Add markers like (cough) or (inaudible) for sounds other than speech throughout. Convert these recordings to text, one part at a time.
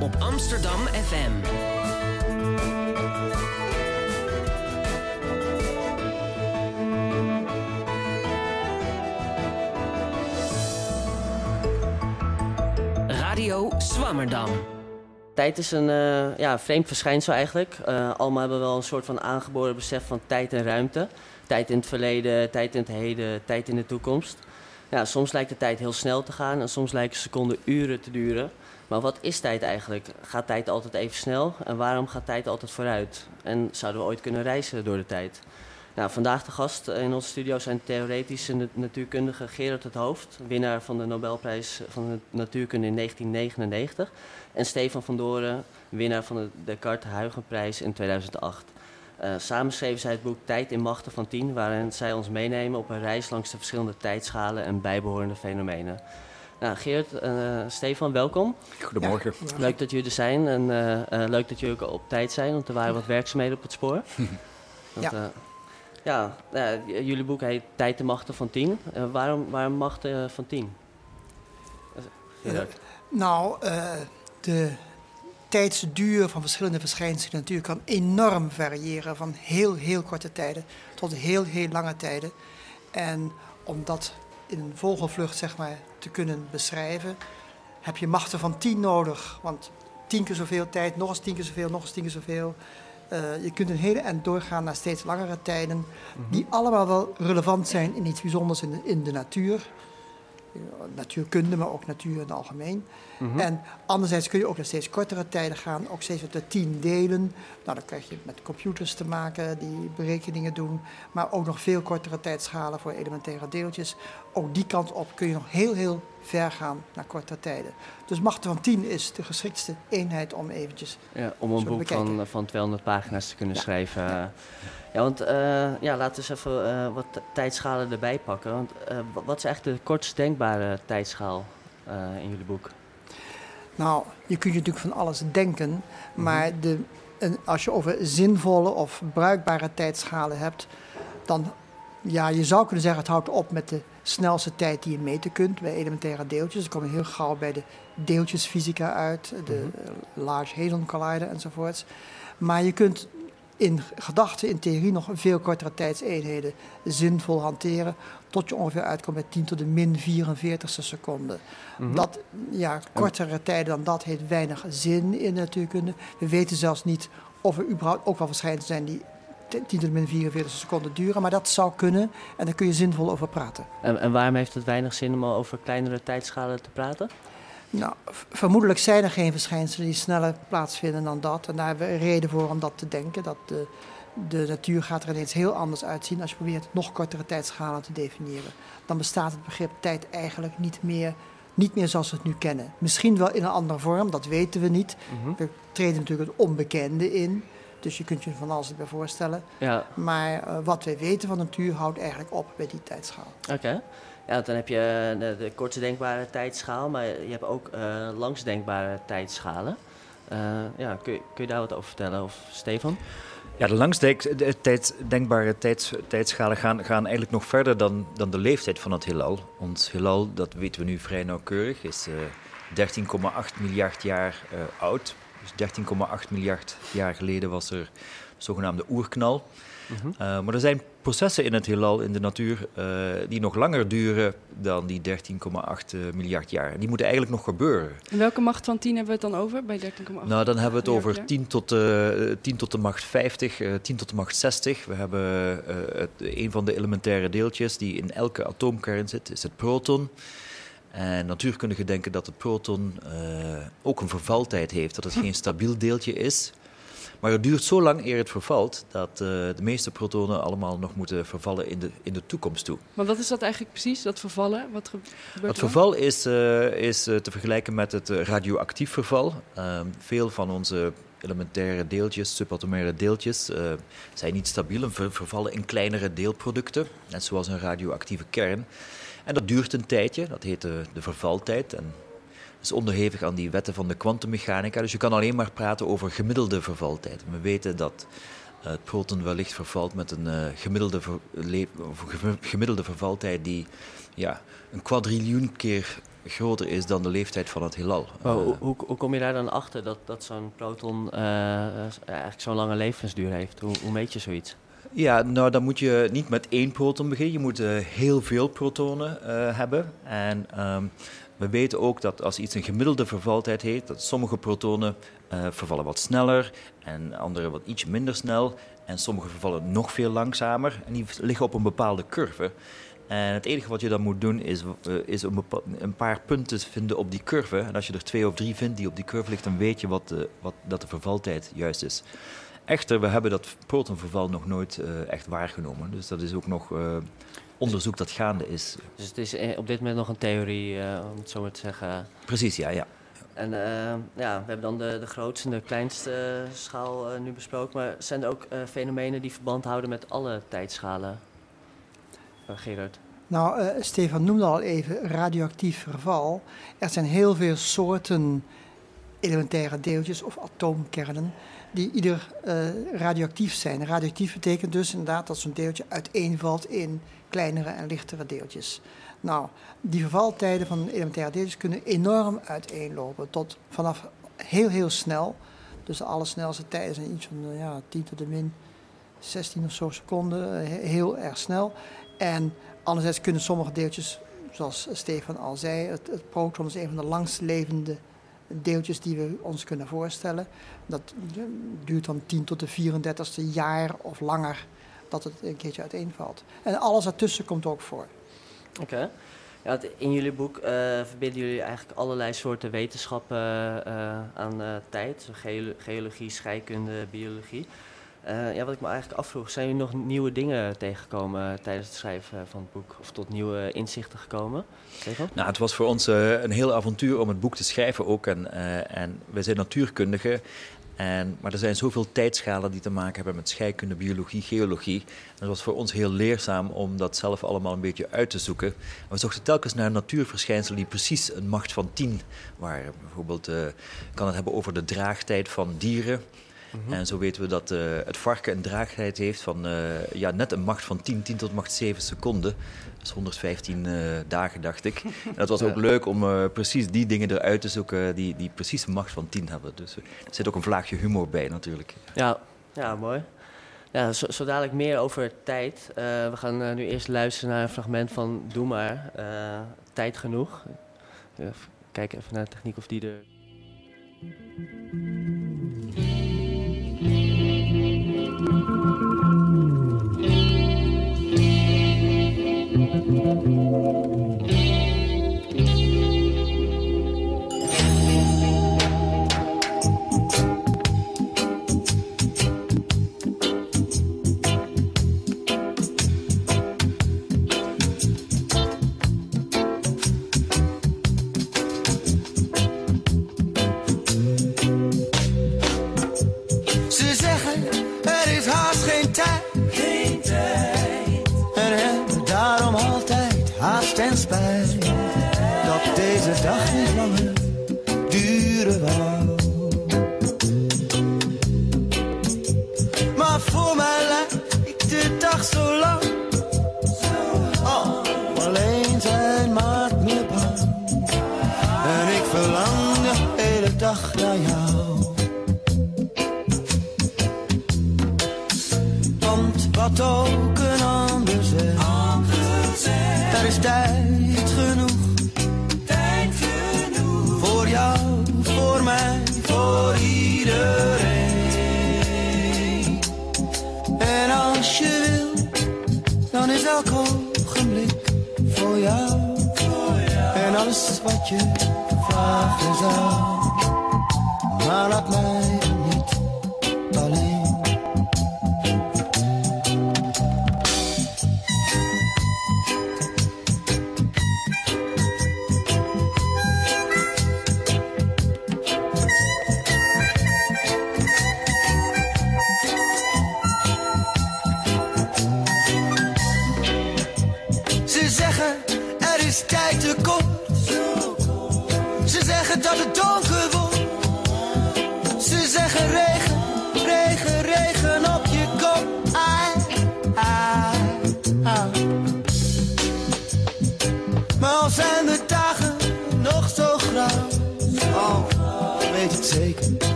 op Amsterdam FM. Radio Swammerdam. Tijd is een uh, ja, vreemd verschijnsel eigenlijk. Uh, allemaal hebben wel een soort van aangeboren besef van tijd en ruimte. Tijd in het verleden, tijd in het heden, tijd in de toekomst. Ja, soms lijkt de tijd heel snel te gaan en soms lijken seconden uren te duren. Maar wat is tijd eigenlijk? Gaat tijd altijd even snel? En waarom gaat tijd altijd vooruit? En zouden we ooit kunnen reizen door de tijd? Nou, vandaag de gast in onze studio zijn theoretische natuurkundige Gerard het Hoofd, winnaar van de Nobelprijs van de Natuurkunde in 1999. En Stefan van Doren, winnaar van de Descartes Huygenprijs in 2008. Uh, samen schreven zij het boek Tijd in Machten van Tien, waarin zij ons meenemen op een reis langs de verschillende tijdschalen en bijbehorende fenomenen. Nou, Geert, uh, Stefan, welkom. Goedemorgen. Leuk dat jullie er zijn en uh, leuk dat jullie ook op tijd zijn, want er waren wat werkzaamheden op het spoor. (laughs) Want, ja. ja, jullie boek heet Tijd in Machten van Tien. waarom, waarom Machten van Tien? nou, de tijdsduur van verschillende verschijnselen natuurlijk kan enorm variëren. Van heel, heel korte tijden tot heel, heel lange tijden. En om dat in een vogelvlucht zeg maar, te kunnen beschrijven, heb je machten van tien nodig. Want tien keer zoveel tijd, nog eens tien keer zoveel, nog eens tien keer zoveel. Uh, je kunt een hele eind doorgaan naar steeds langere tijden, die allemaal wel relevant zijn in iets bijzonders in de, in de natuur natuurkunde, maar ook natuur in het algemeen. Mhm. En anderzijds kun je ook naar steeds kortere tijden gaan, ook steeds op de tien delen. Nou, dan krijg je met computers te maken die berekeningen doen, maar ook nog veel kortere tijdschalen voor elementaire deeltjes. Ook die kant op kun je nog heel, heel ver gaan naar korte tijden. Dus macht van 10 is de geschikste eenheid om eventjes ja, Om een boek van, van 200 pagina's te kunnen schrijven. Ja. Ja, want uh, ja, laten we eens even uh, wat tijdschalen erbij pakken. Want uh, wat is eigenlijk de kortst denkbare tijdschaal in jullie boek? Nou, je kunt je natuurlijk van alles denken, maar mm -hmm. de, en als je over zinvolle of bruikbare tijdschalen hebt, dan ja, je zou kunnen zeggen het houdt op met de snelste tijd die je meten kunt bij elementaire deeltjes. Dan kom je heel gauw bij de deeltjesfysica uit, de mm -hmm. Large Hadron Collider enzovoorts. Maar je kunt in gedachten, in theorie nog veel kortere tijdseenheden zinvol hanteren. Tot je ongeveer uitkomt bij 10 tot de min 44ste seconde. Mm Dat, ja, kortere tijden dan dat heeft weinig zin in de natuurkunde. We weten zelfs niet of er überhaupt ook wel verschijnselen zijn die 10 tot de min 44 seconden duren. Maar dat zou kunnen en daar kun je zinvol over praten. En, en waarom heeft het weinig zin om over kleinere tijdschalen te praten? Nou, vermoedelijk zijn er geen verschijnselen die sneller plaatsvinden dan dat. En daar hebben we reden voor om dat te denken. Dat de, de natuur gaat er ineens heel anders uitzien als je probeert nog kortere tijdschalen te definiëren. Dan bestaat het begrip tijd eigenlijk niet meer, niet meer zoals we het nu kennen. Misschien wel in een andere vorm, dat weten we niet. Mm We treden natuurlijk het onbekende in. Dus je kunt je van alles bij voorstellen. Ja. Maar uh, wat wij weten van de natuur houdt eigenlijk op bij die tijdschaal. Oké. Ja, dan heb je eh, de, de kortste denkbare tijdschaal, maar je hebt ook uh, langsdenkbare tijdschalen. Uh, ja, kun, kun je daar wat over vertellen, of Stefan? Ja, de langsdenkbare tijds, tijdschalen gaan, gaan eigenlijk nog verder dan, dan de leeftijd van het heelal. Ons heelal, dat weten we nu vrij nauwkeurig, is uh, 13,8 miljard jaar uh, oud. Dus 13,8 miljard jaar geleden was er de zogenaamde oerknal. Mhm. Uh, maar er zijn processen in het heelal, in de natuur, uh, die nog langer duren dan die 13,8 uh, miljard jaar. Die moeten eigenlijk nog gebeuren. En welke macht van 10 hebben we het dan over bij 13,8? Nou, dan hebben we het over 10 tot, uh, 10 tot de macht 50, 10 tot de macht 60. We hebben het, een van de elementaire deeltjes die in elke atoomkern zit, is het proton. En natuurkundigen denken dat het proton ook een vervaltijd heeft, dat het geen stabiel deeltje is. Maar het duurt zo lang eer het vervalt dat uh, de meeste protonen allemaal nog moeten vervallen in de, in de toekomst toe. Maar wat is dat eigenlijk precies, dat vervallen? Wat gebeurt het verval is, uh, is te vergelijken met het radioactief verval. Veel van onze elementaire deeltjes, subatomaire deeltjes, zijn niet stabiel en ver vervallen in kleinere deelproducten, net zoals een radioactieve kern. En dat duurt een tijdje, dat heet de, de vervaltijd. En is onderhevig aan die wetten van de kwantummechanica. Dus je kan alleen maar praten over gemiddelde vervaltijd. We weten dat uh, het proton wellicht vervalt met een uh, gemiddelde, ver, gemiddelde vervaltijd die ja, een kwadriljoen keer groter is dan de leeftijd van het heelal. Maar Eh, hoe, hoe kom je daar dan achter dat, dat zo'n proton eh, eh, eigenlijk zo'n lange levensduur heeft? Hoe, hoe meet je zoiets? Ja, nou dan moet je niet met één proton beginnen. Je moet eh, heel veel protonen eh, hebben. En ehm, we weten ook dat als iets een gemiddelde vervaltijd heeft, dat sommige protonen eh, vervallen wat sneller en andere wat iets minder snel. En sommige vervallen nog veel langzamer. En die liggen op een bepaalde curve. En het enige wat je dan moet doen is, is een, een paar punten vinden op die curve. En als je er twee of drie vindt die op die curve liggen, dan weet je wat, de, wat dat de vervaltijd juist is. Echter, we hebben dat protonverval nog nooit eh, echt waargenomen. Dus dat is ook nog eh, onderzoek dat gaande is. Dus het is eh, op dit moment nog een theorie, eh, om het zo maar te zeggen. Precies, ja, ja. En eh, ja, we hebben dan de, de grootste en de kleinste schaal nu besproken. Maar zijn er ook eh, fenomenen die verband houden met alle tijdschalen? Gerard? Nou, eh, Stefan noemde al even radioactief verval. Er zijn heel veel soorten elementaire deeltjes of atoomkernen die ieder eh, radioactief zijn. Radioactief betekent dus inderdaad dat zo'n deeltje uiteenvalt in kleinere en lichtere deeltjes. Nou, die vervaltijden van elementaire deeltjes kunnen enorm uiteenlopen tot vanaf heel heel snel. Dus de allersnelste tijden zijn iets van eh, ja, 10 tot de min 16 of zo seconden, eh, he- heel erg snel. En anderzijds kunnen sommige deeltjes, zoals Stefan al zei, het, het proton is een van de langst levende deeltjes die we ons kunnen voorstellen. Dat duurt dan 10 tot de 34ste jaar of langer dat het een keertje uiteenvalt. En alles ertussen komt ook voor. Oké. Ja, in jullie boek eh, verbinden jullie eigenlijk allerlei soorten wetenschappen eh, aan eh, tijd. Geolo- geologie, scheikunde, biologie. Eh, ja, wat ik me eigenlijk afvroeg, zijn jullie nog nieuwe dingen tegengekomen tijdens het schrijven van het boek? Of tot nieuwe inzichten gekomen? Nou, het was voor ons eh, een heel avontuur om het boek te schrijven ook. En, eh, en wij zijn natuurkundigen. En, maar er zijn zoveel tijdschalen die te maken hebben met scheikunde, biologie, geologie. Het was voor ons heel leerzaam om dat zelf allemaal een beetje uit te zoeken. We zochten telkens naar natuurverschijnselen die precies een macht van 10 waren. Bijvoorbeeld eh, kan het hebben over de draagtijd van dieren. En zo weten we dat eh, het varken een draagtijd heeft van eh, ja, net een macht van 10, 10 tot macht 7 seconden. Dat is 115 eh, dagen, dacht ik. (laughs) En dat was ook leuk om eh, precies die dingen eruit te zoeken die, die precies een macht van 10 hebben. Dus er zit ook een vlaagje humor bij natuurlijk. Ja, ja mooi. Ja, zo, zo dadelijk meer over tijd. Eh, we gaan nu eerst luisteren naar een fragment van Doe maar. eh, tijd genoeg. Even kijken even naar de techniek of die er... Wat ook een ander zegt, er is tijd genoeg. Tijd genoeg. Voor jou, voor mij, voor iedereen. En als je wil, dan is elk ogenblik voor jou. En alles wat je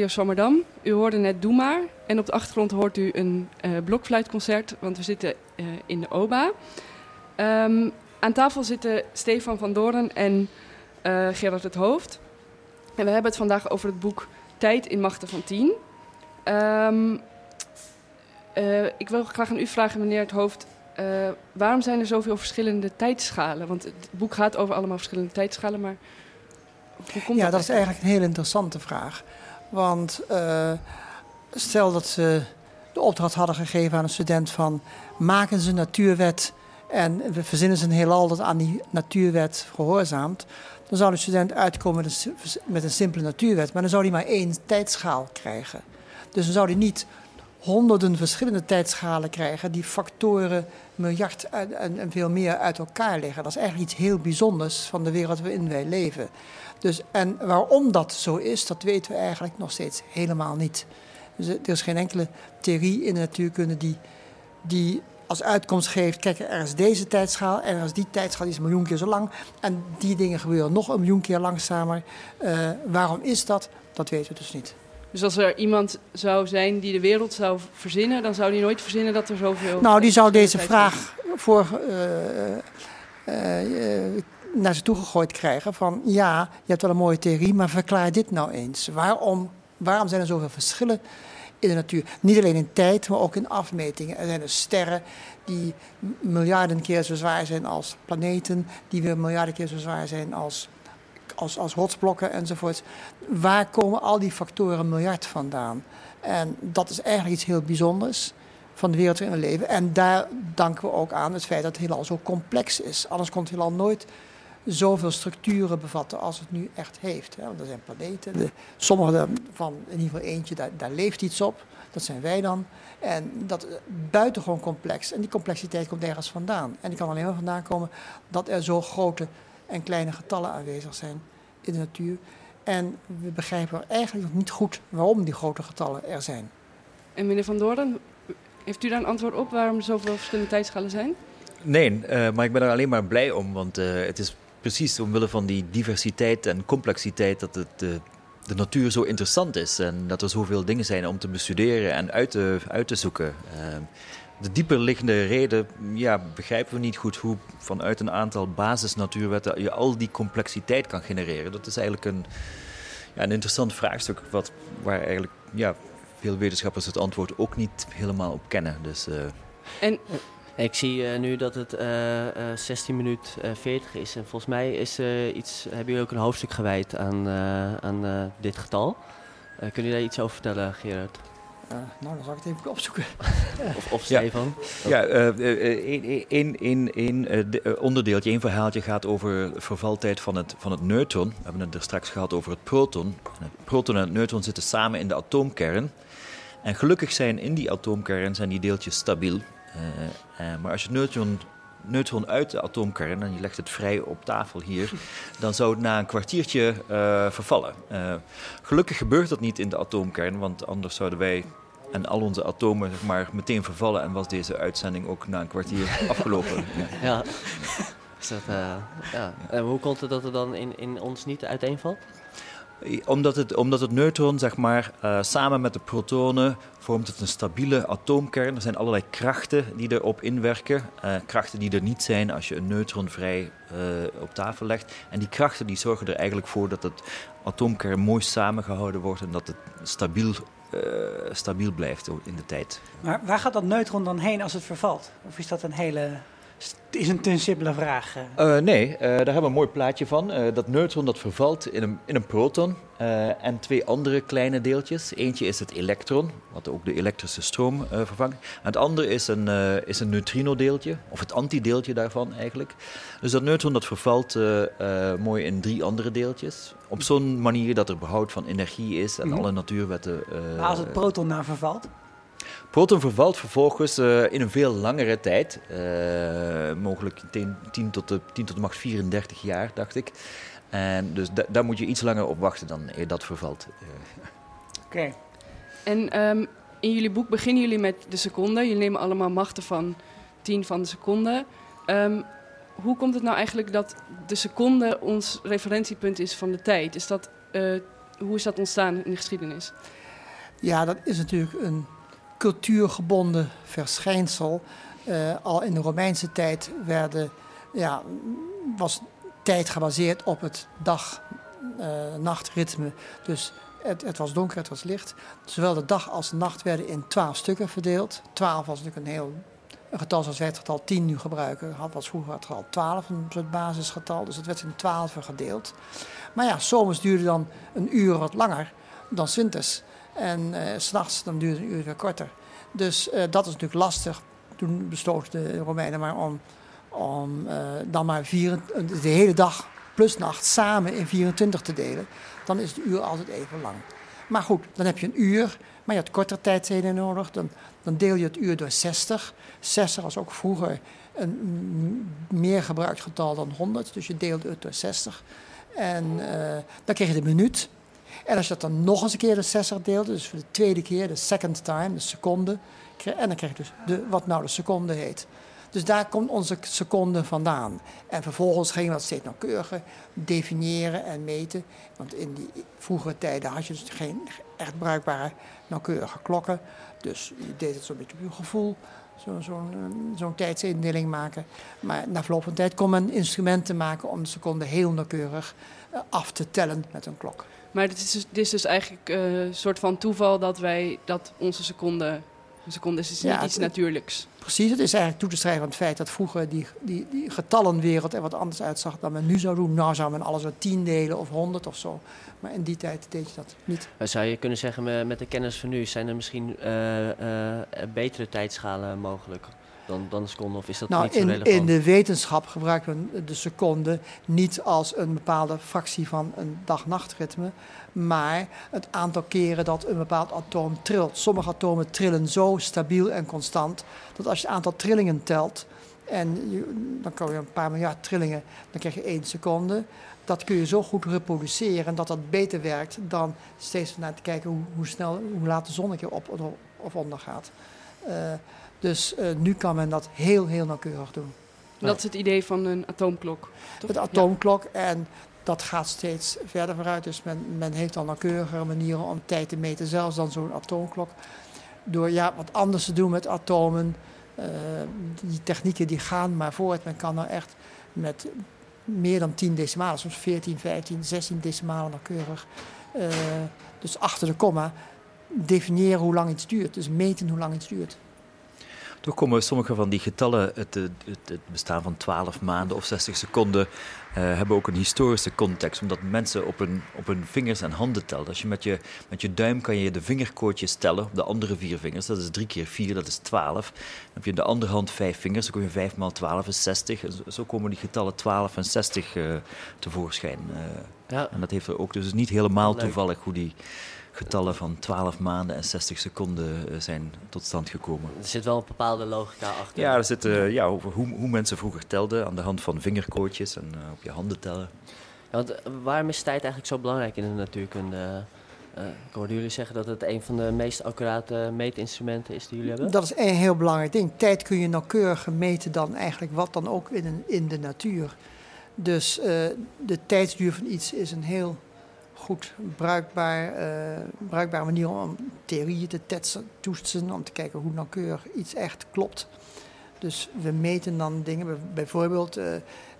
Radio Zwammerdam. U hoorde net Doe Maar. En op de achtergrond hoort u een eh, blokfluitconcert, want we zitten eh, in de OBA. Ehm, aan tafel zitten Stefan van Doren en eh, Gerard het Hoofd. En we hebben het vandaag over het boek Tijd in Machten van Tien. Eh, ik wil graag aan u vragen, meneer het Hoofd. waarom zijn er zoveel verschillende tijdschalen? Want het boek gaat over allemaal verschillende tijdschalen, maar hoe komt Ja, dat? dat is eigenlijk een heel interessante vraag. Want eh, stel dat ze de opdracht hadden gegeven aan een student van... maak eens een natuurwet en we verzinnen ze een heelal dat aan die natuurwet gehoorzaamt... dan zou de student uitkomen met een, met een simpele natuurwet... maar dan zou hij maar één tijdschaal krijgen. Dus dan zou hij niet honderden verschillende tijdschalen krijgen... die factoren, miljard en, veel meer uit elkaar liggen. Dat is eigenlijk iets heel bijzonders van de wereld waarin wij leven... Dus, en waarom dat zo is, dat weten we eigenlijk nog steeds helemaal niet. Dus er is geen enkele theorie in de natuurkunde die, die als uitkomst geeft... kijk, er is deze tijdschaal er is die tijdschaal, die is een miljoen keer zo lang... en die dingen gebeuren nog een miljoen keer langzamer. Eh, waarom is dat? Dat weten we dus niet. Dus als er iemand zou zijn die de wereld zou verzinnen, dan zou die nooit verzinnen dat er zoveel. Nou, die zou deze vraag voor, eh, eh, eh, naar ze toe gegooid krijgen: van ja, je hebt wel een mooie theorie, maar verklaar dit nou eens. Waarom, waarom zijn er zoveel verschillen in de natuur? Niet alleen in tijd, maar ook in afmetingen. Er zijn dus sterren die miljarden keer zo zwaar zijn als planeten, die weer miljarden keer zo zwaar zijn als. Als, als rotsblokken enzovoort. Waar komen al die factoren miljard vandaan? En dat is eigenlijk iets heel bijzonders van de wereld waarin we leven. En daar danken we ook aan het feit dat het heelal zo complex is. Anders kon het heelal nooit zoveel structuren bevatten als het nu echt heeft. Want er zijn planeten. Sommige van, in ieder geval eentje, daar, daar leeft iets op. Dat zijn wij dan. En dat is buitengewoon complex. En die complexiteit komt ergens vandaan. En die kan alleen maar vandaan komen dat er zo grote en kleine getallen aanwezig zijn in de natuur. En we begrijpen eigenlijk nog niet goed waarom die grote getallen er zijn. En meneer Van Doorn, heeft u daar een antwoord op waarom er zoveel verschillende tijdschalen zijn? Nee, eh, maar ik ben er alleen maar blij om, want eh, het is precies omwille van die diversiteit en complexiteit dat het, eh, de natuur zo interessant is. En dat er zoveel dingen zijn om te bestuderen en uit te, uit te zoeken. Eh, de dieper liggende reden ja, begrijpen we niet goed hoe vanuit een aantal basisnatuurwetten je al die complexiteit kan genereren. Dat is eigenlijk een, ja, een interessant vraagstuk wat, waar eigenlijk ja, veel wetenschappers het antwoord ook niet helemaal op kennen. Dus, eh, En Ik zie eh, nu dat het eh, eh, 16 minuut eh 40 is. En volgens mij is er iets, hebben jullie ook een hoofdstuk gewijd aan, eh, aan eh, dit getal. Eh, kun je daar iets over vertellen, Gerard? Uh, nou, dan zal ik het even opzoeken. (laughs) of, of Stefan. Ja, één onderdeeltje, één verhaaltje gaat over vervaltijd van het, van het neutron. We hebben het er straks gehad over het proton. het proton en het neutron zitten samen in de atoomkern. En gelukkig zijn in die atoomkern zijn die deeltjes stabiel. Maar als je het neutron neutron uit de atoomkern en je legt het vrij op tafel hier, dan zou het na een kwartiertje uh, vervallen. Uh, gelukkig gebeurt dat niet in de atoomkern, want anders zouden wij en al onze atomen zeg maar, meteen vervallen en was deze uitzending ook na een kwartier (laughs) afgelopen. ja. ja. Dat, uh, ja. En hoe komt het dat het dan in, in ons niet uiteenvalt? Omdat het, omdat het neutron, zeg maar, uh, samen met de protonen vormt het een stabiele atoomkern. Er zijn allerlei krachten die erop inwerken. Uh, krachten die er niet zijn als je een neutron vrij uh, op tafel legt. En die krachten die zorgen er eigenlijk voor dat het atoomkern mooi samengehouden wordt en dat het stabiel, stabiel blijft in de tijd. Maar waar gaat dat neutron dan heen als het vervalt? Of is dat een hele is een te simpele vraag. Uh, nee, uh, daar hebben we een mooi plaatje van. Uh, dat neutron dat vervalt in een, in een proton en twee andere kleine deeltjes. Eentje is het elektron, wat ook de elektrische stroom vervangt. En het andere is een, is een neutrino-deeltje, of het antideeltje daarvan eigenlijk. Dus dat neutron dat vervalt mooi in drie andere deeltjes. Op zo'n manier dat er behoud van energie is en mm -hmm. alle natuurwetten. maar als het proton nou vervalt? Proton vervalt vervolgens uh, in een veel langere tijd, uh, mogelijk 10, 10, tot de, 10 tot de max 34 jaar, dacht ik. En dus da daar moet je iets langer op wachten dan eer dat vervalt. Uh. Oké. Okay. En um, in jullie boek beginnen jullie met de seconde. Jullie nemen allemaal machten van 10 van de seconde. Um, hoe komt het nou eigenlijk dat de seconde ons referentiepunt is van de tijd? Is dat, hoe is dat ontstaan in de geschiedenis? Ja, dat is natuurlijk een cultuurgebonden verschijnsel. Uh, al in de Romeinse tijd werden, ja, was tijd gebaseerd op het dag-nachtritme. Uh, dus het, het, was donker, het was licht. Zowel de dag als de nacht werden in twaalf stukken verdeeld. Twaalf was natuurlijk een heel een getal zoals wij het getal 10 nu gebruiken. Had was vroeger het getal 12 een soort basisgetal. Dus het werd in 12 gedeeld. Maar ja, zomers duurde dan een uur wat langer dan winters. En uh, s'nachts dan duurde het een uur weer korter. Dus uh, dat is natuurlijk lastig. Toen besloten de Romeinen maar om, om uh, dan maar de hele dag plus nacht samen in 24 te delen. Dan is het uur altijd even lang. Maar goed, dan heb je een uur, maar je hebt kortere tijdzeden nodig. Dan, dan deel je het uur door 60. 60 was ook vroeger een meer gebruikt getal dan 100. Dus je deelde het door 60. En dan kreeg je de minuut. En als je dat dan nog eens een keer de 60 deelde, dus voor de tweede keer, de second time, de seconde, en dan krijg je dus de, wat nou de seconde heet. Dus daar komt onze seconde vandaan. En vervolgens gingen we dat steeds nauwkeuriger definiëren en meten. Want in die vroegere tijden had je dus geen echt bruikbare nauwkeurige klokken. Dus je deed het zo'n beetje op je gevoel, zo'n zo zo tijdsindeling maken. Maar na verloop van tijd kon men instrumenten maken om de seconde heel nauwkeurig uh, af te tellen met een klok. Maar het is, dus, het is dus eigenlijk uh, een soort van toeval dat wij dat onze seconde. Een seconde is niet iets natuurlijks. Precies, het is eigenlijk toe te schrijven aan het feit dat vroeger die, die, die getallenwereld er wat anders uitzag dan men nu zou doen. Nou zou men alles uit tien delen of honderd of zo. Maar in die tijd deed je dat niet. Zou je kunnen zeggen, met de kennis van nu, zijn er misschien uh, uh, betere tijdschalen mogelijk? Dan, dan de seconde? Of is dat nou, niet zo in, relevant? In de wetenschap gebruiken we de seconde niet als een bepaalde fractie van een dag-nachtritme, maar het aantal keren dat een bepaald atoom trilt. Sommige atomen trillen zo stabiel en constant dat als je het aantal trillingen telt, en je, dan kan je een paar miljard trillingen, dan krijg je één seconde. Dat kun je zo goed reproduceren dat dat beter werkt dan steeds naar te kijken hoe, hoe snel, hoe laat de zon een keer op of onder gaat. Uh, dus uh, nu kan men dat heel, heel nauwkeurig doen. Dat is het idee van een atoomklok. Toch? Het atoomklok en dat gaat steeds verder vooruit. Dus men, men heeft al nauwkeurigere manieren om tijd te meten, zelfs dan zo'n atoomklok. Door ja, wat anders te doen met atomen. Uh, die technieken die gaan maar voort. Men kan nou echt met meer dan 10 decimalen, soms 14, 15, 16 decimalen nauwkeurig. Uh, dus achter de komma definiëren hoe lang iets duurt. Dus meten hoe lang iets duurt. Toch komen sommige van die getallen, het, het, het bestaan van 12 maanden of 60 seconden, uh, hebben ook een historische context. Omdat mensen op hun, op hun vingers en handen tellen. Als je met, je met je duim kan je de vingerkootjes tellen op de andere vier vingers. Dat is 3 keer 4, dat is 12. Dan heb je in de andere hand vijf vingers, dan kom je 5 maal 12 is 60. Zo komen die getallen 12 en 60 uh, tevoorschijn. Uh, ja. En dat heeft er ook, dus het is niet helemaal toevallig hoe die getallen van 12 maanden en 60 seconden uh, zijn tot stand gekomen. Er zit wel een bepaalde logica achter. Ja, er zit uh, ja, over hoe, hoe, mensen vroeger telden aan de hand van vingerkootjes en uh, op je handen tellen. Ja, want waarom is tijd eigenlijk zo belangrijk in de natuurkunde? ik hoorde jullie zeggen dat het een van de meest accurate meetinstrumenten is die jullie hebben. Dat is een heel belangrijk ding. Tijd kun je nauwkeuriger meten dan eigenlijk wat dan ook in, een, in de natuur. Dus de tijdsduur van iets is een heel goed bruikbaar, uh, bruikbare manier om theorieën te tetsen, toetsen, om te kijken hoe nauwkeurig iets echt klopt. Dus we meten dan dingen, bijvoorbeeld uh,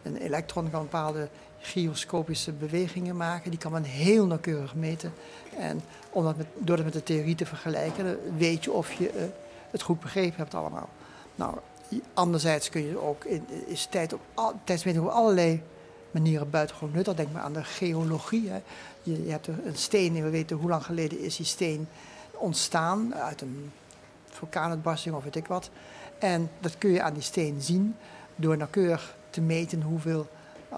een elektron kan bepaalde gyroscopische bewegingen maken, die kan men heel nauwkeurig meten. En om dat met, door dat met de theorie te vergelijken, weet je of je uh, het goed begrepen hebt allemaal. Nou, anderzijds kun je ook, in, is tijd op, tijdsmeting op allerlei manieren buitengewoon nuttig. Denk maar aan de geologie. Hè. Je, je, hebt een steen en we weten hoe lang geleden is die steen ontstaan. Uit een vulkaanuitbarsting of weet ik wat. En dat kun je aan die steen zien door nauwkeurig te meten hoeveel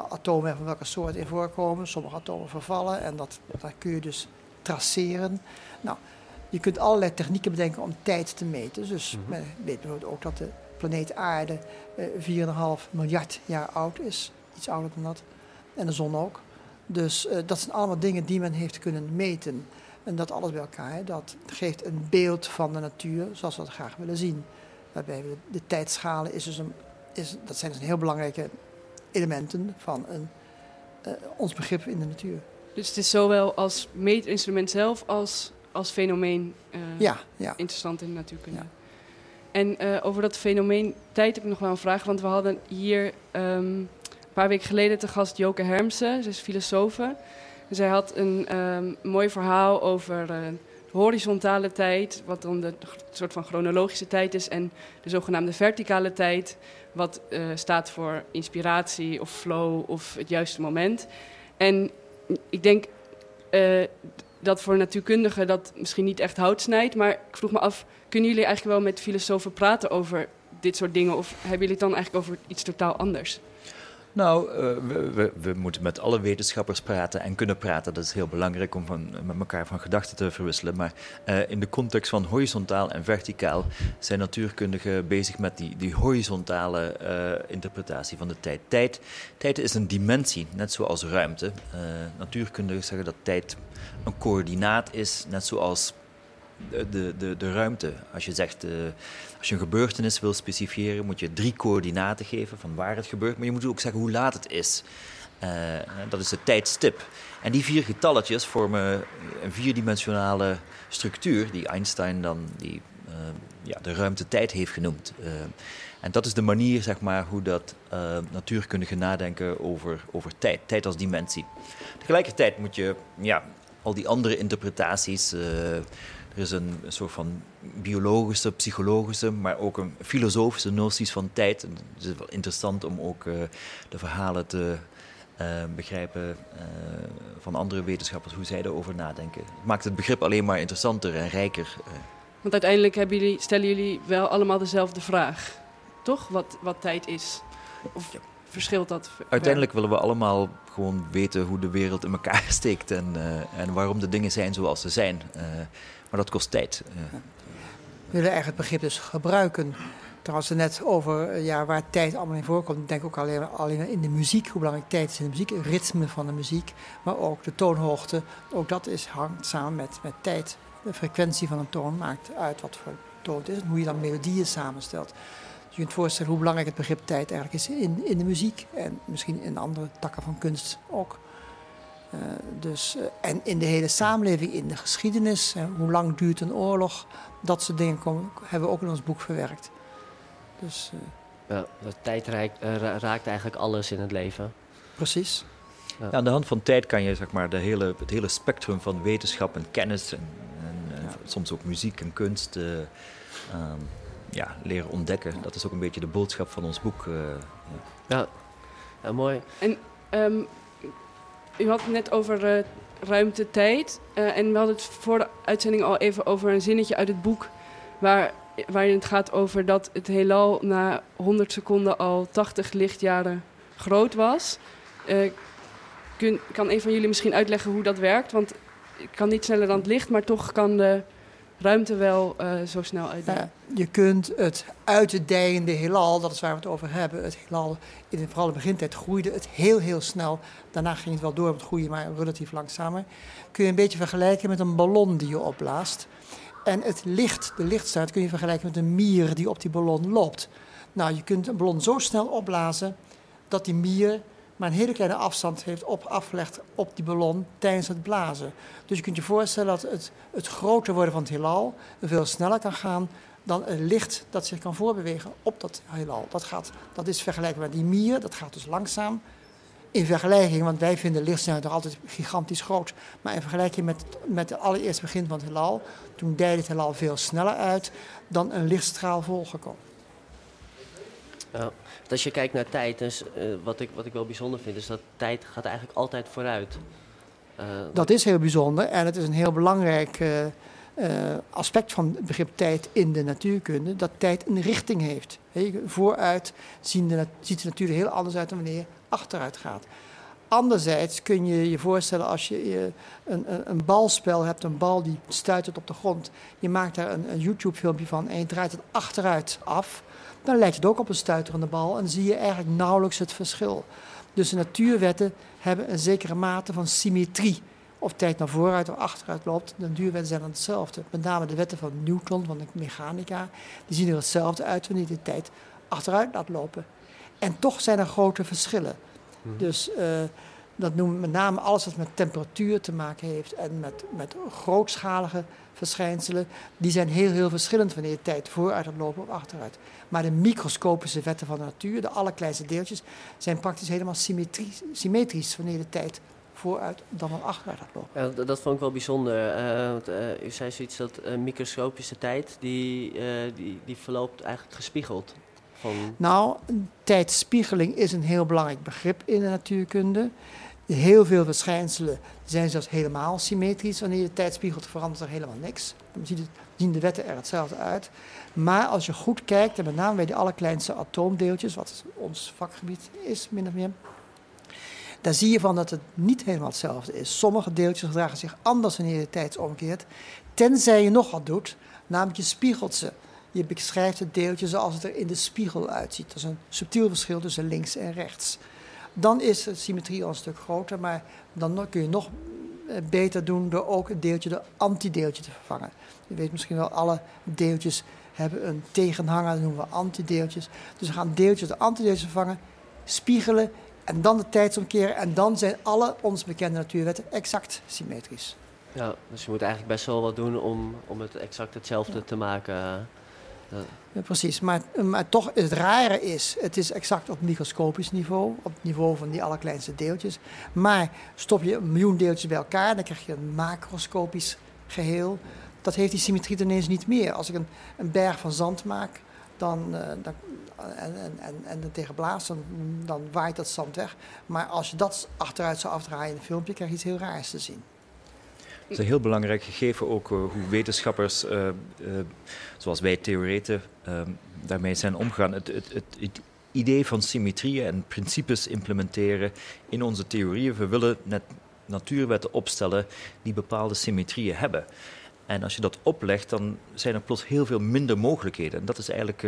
atomen er van welke soort in voorkomen. Sommige atomen vervallen en dat, dat kun je dus traceren. Nou, je kunt allerlei technieken bedenken om tijd te meten. Dus mm -hmm. weet bijvoorbeeld ook dat de planeet Aarde eh, 4,5 miljard jaar oud is. Iets ouder dan dat. En de zon ook. Dus uh, dat zijn allemaal dingen die men heeft kunnen meten. En dat alles bij elkaar, dat geeft een beeld van de natuur zoals we het graag willen zien. Waarbij we de, tijdschalen is dus een, is, dat zijn dus heel belangrijke elementen van een, uh, ons begrip in de natuur. Dus het is zowel als meetinstrument zelf als als fenomeen uh, ja, ja. interessant in de natuurkunde. Ja. En uh, over dat fenomeen tijd heb ik nog wel een vraag, want we hadden hier um, een paar weken geleden te gast Joke Hermsen, ze is filosofe. Zij had een um, mooi verhaal over uh, horizontale tijd, wat dan de soort van chronologische tijd is, en de zogenaamde verticale tijd, wat uh, staat voor inspiratie of flow of het juiste moment. En ik denk uh, dat voor natuurkundigen dat misschien niet echt hout snijdt, maar ik vroeg me af, kunnen jullie eigenlijk wel met filosofen praten over dit soort dingen, of hebben jullie het dan eigenlijk over iets totaal anders? Nou, uh, we, moeten met alle wetenschappers praten en kunnen praten. Dat is heel belangrijk om van, met elkaar van gedachten te verwisselen. Maar uh, in de context van horizontaal en verticaal zijn natuurkundigen bezig met die, die horizontale uh, interpretatie van de tijd. tijd. Tijd is een dimensie, net zoals ruimte. natuurkundigen zeggen dat tijd een coördinaat is, net zoals de, de, de ruimte. Als je zegt, uh, als je een gebeurtenis wil specifieren, moet je drie coördinaten geven van waar het gebeurt. Maar je moet ook zeggen hoe laat het is. Uh, dat is het tijdstip. En die vier getalletjes vormen een vierdimensionale structuur die Einstein dan die, uh, ja, de ruimte-tijd heeft genoemd. en dat is de manier, zeg maar, hoe dat natuurkundigen nadenken over, over tijd. Tijd als dimensie. Tegelijkertijd moet je ja, al die andere interpretaties er is een soort van biologische, psychologische, maar ook een filosofische noties van tijd. En het is wel interessant om ook uh, de verhalen te uh, begrijpen uh, van andere wetenschappers, hoe zij erover nadenken. Het maakt het begrip alleen maar interessanter en rijker. Want uiteindelijk hebben jullie, stellen jullie wel allemaal dezelfde vraag, toch? Wat, wat tijd is? Of ja. verschilt dat? Uiteindelijk willen we allemaal gewoon weten hoe de wereld in elkaar (laughs) steekt en, en waarom de dingen zijn zoals ze zijn. Maar dat kost tijd. We willen eigenlijk het begrip dus gebruiken. Trouwens, net over ja, waar tijd allemaal in voorkomt. Ik denk ook alleen, alleen in de muziek, hoe belangrijk tijd is in de muziek. Het ritme van de muziek, maar ook de toonhoogte. Ook dat is, hangt samen met, met tijd. De frequentie van een toon maakt uit wat voor toon het is en hoe je dan melodieën samenstelt. Dus je kunt voorstellen hoe belangrijk het begrip tijd eigenlijk is in, in de muziek en misschien in andere takken van kunst ook. Uh, dus, uh, en in de hele samenleving, in de geschiedenis, uh, hoe lang duurt een oorlog, dat soort dingen komen, hebben we ook in ons boek verwerkt. Dus, ja, de tijd raakt, raakt, eigenlijk alles in het leven. Precies. Ja. Ja, aan de hand van tijd kan je zeg maar, de hele, het hele spectrum van wetenschap en kennis en, en soms ook muziek en kunst ja, leren ontdekken. Dat is ook een beetje de boodschap van ons boek. eh, Ja, ja mooi. Ehm, u had het net over uh, ruimte, tijd. Uh, en we hadden het voor de uitzending al even over een zinnetje uit het boek. Waar, waarin het gaat over dat het heelal na 100 seconden al 80 lichtjaren groot was. Kun, kan een van jullie misschien uitleggen hoe dat werkt? Want ik kan niet sneller dan het licht, maar toch kan de ruimte wel uh, zo snel uitdijen. Uh, je kunt het uitdijende heelal, dat is waar we het over hebben, het heelal in de, vooral de begintijd groeide het heel heel snel. Daarna ging het wel door met groeien, maar relatief langzamer. Kun je een beetje vergelijken met een ballon die je opblaast. En het licht, de lichtstaart, kun je vergelijken met een mier die op die ballon loopt. Nou, je kunt een ballon zo snel opblazen dat die mier maar een hele kleine afstand heeft op, afgelegd op die ballon tijdens het blazen. Dus je kunt je voorstellen dat het, het groter worden van het heelal veel sneller kan gaan dan een licht dat zich kan voorbewegen op dat heelal. Dat, gaat, dat is vergelijkbaar met die mier, dat gaat dus langzaam. In vergelijking, want wij vinden lichtsnelheid nog altijd gigantisch groot. Maar in vergelijking met, met het allereerste begin van het heelal, toen dijde het heelal veel sneller uit dan een lichtstraal volgekomen. Ja. Als je kijkt naar tijd, dus, uh, wat, ik, wat ik wel bijzonder vind, is dat tijd gaat eigenlijk altijd vooruit. Uh, dat is heel bijzonder en het is een heel belangrijk uh, aspect van het begrip tijd in de natuurkunde, dat tijd een richting heeft. He, vooruit zien de, ziet de natuur heel anders uit dan wanneer je achteruit gaat. Anderzijds kun je je voorstellen als je een, een, een balspel hebt, een bal die stuitert op de grond. Je maakt daar een, een YouTube-filmpje van en je draait het achteruit af dan lijkt het ook op een stuiterende bal en zie je eigenlijk nauwelijks het verschil. Dus de natuurwetten hebben een zekere mate van symmetrie. Of tijd naar vooruit of achteruit loopt, de natuurwetten zijn dan hetzelfde. Met name de wetten van Newton, van de mechanica, die zien er hetzelfde uit wanneer je de tijd achteruit laat lopen. En toch zijn er grote verschillen. Hmm. Dus uh, dat noemen met name alles wat met temperatuur te maken heeft en met, met grootschalige verschijnselen. Die zijn heel, heel verschillend wanneer je tijd vooruit gaat lopen of achteruit. Maar de microscopische wetten van de natuur, de allerkleinste deeltjes, zijn praktisch helemaal symmetrisch, symmetrisch wanneer de tijd vooruit dan wel achteruit gaat lopen. Ja, dat, dat vond ik wel bijzonder. Uh, want, uh, u zei zoiets dat uh, microscopische tijd, die, die, die verloopt eigenlijk gespiegeld. Van... Nou, tijdspiegeling is een heel belangrijk begrip in de natuurkunde. Heel veel verschijnselen zijn zelfs helemaal symmetrisch. Wanneer je de tijd spiegelt, verandert er helemaal niks. Dan zien de wetten er hetzelfde uit. Maar als je goed kijkt, en met name bij de allerkleinste atoomdeeltjes, wat ons vakgebied is, min of meer, daar zie je van dat het niet helemaal hetzelfde is. Sommige deeltjes gedragen zich anders wanneer je de tijd omkeert, tenzij je nog wat doet, namelijk je spiegelt ze. Je beschrijft het deeltje zoals het er in de spiegel uitziet. Dat is een subtiel verschil tussen links en rechts. Dan is de symmetrie al een stuk groter, maar dan kun je nog beter doen door ook een deeltje, de antideeltje te vervangen. Je weet misschien wel, alle deeltjes hebben een tegenhanger, dat noemen we antideeltjes. Dus we gaan deeltjes de antideeltjes vervangen, spiegelen en dan de tijdsomkeren. En dan zijn alle ons bekende natuurwetten exact symmetrisch. Ja, dus je moet eigenlijk best wel wat doen om, om het exact hetzelfde ja. te maken. Ja. Precies, maar, maar toch het rare is, het is exact op microscopisch niveau, op het niveau van die allerkleinste deeltjes. Maar stop je een miljoen deeltjes bij elkaar, dan krijg je een macroscopisch geheel. Dat heeft die symmetrie ineens niet meer. Als ik een, een berg van zand maak dan, uh, dan, en, en, en, en er tegen dan, dan waait dat zand weg. Maar als je dat achteruit zou afdraaien in een filmpje, krijg je iets heel raars te zien. Is een heel belangrijk gegeven ook uh, hoe wetenschappers, uh, uh, zoals wij theoreten, daarmee zijn omgegaan. Het, het, het, het, idee van symmetrieën en principes implementeren in onze theorieën. We willen net natuurwetten opstellen die bepaalde symmetrieën hebben. En als je dat oplegt, dan zijn er plots heel veel minder mogelijkheden. En dat is eigenlijk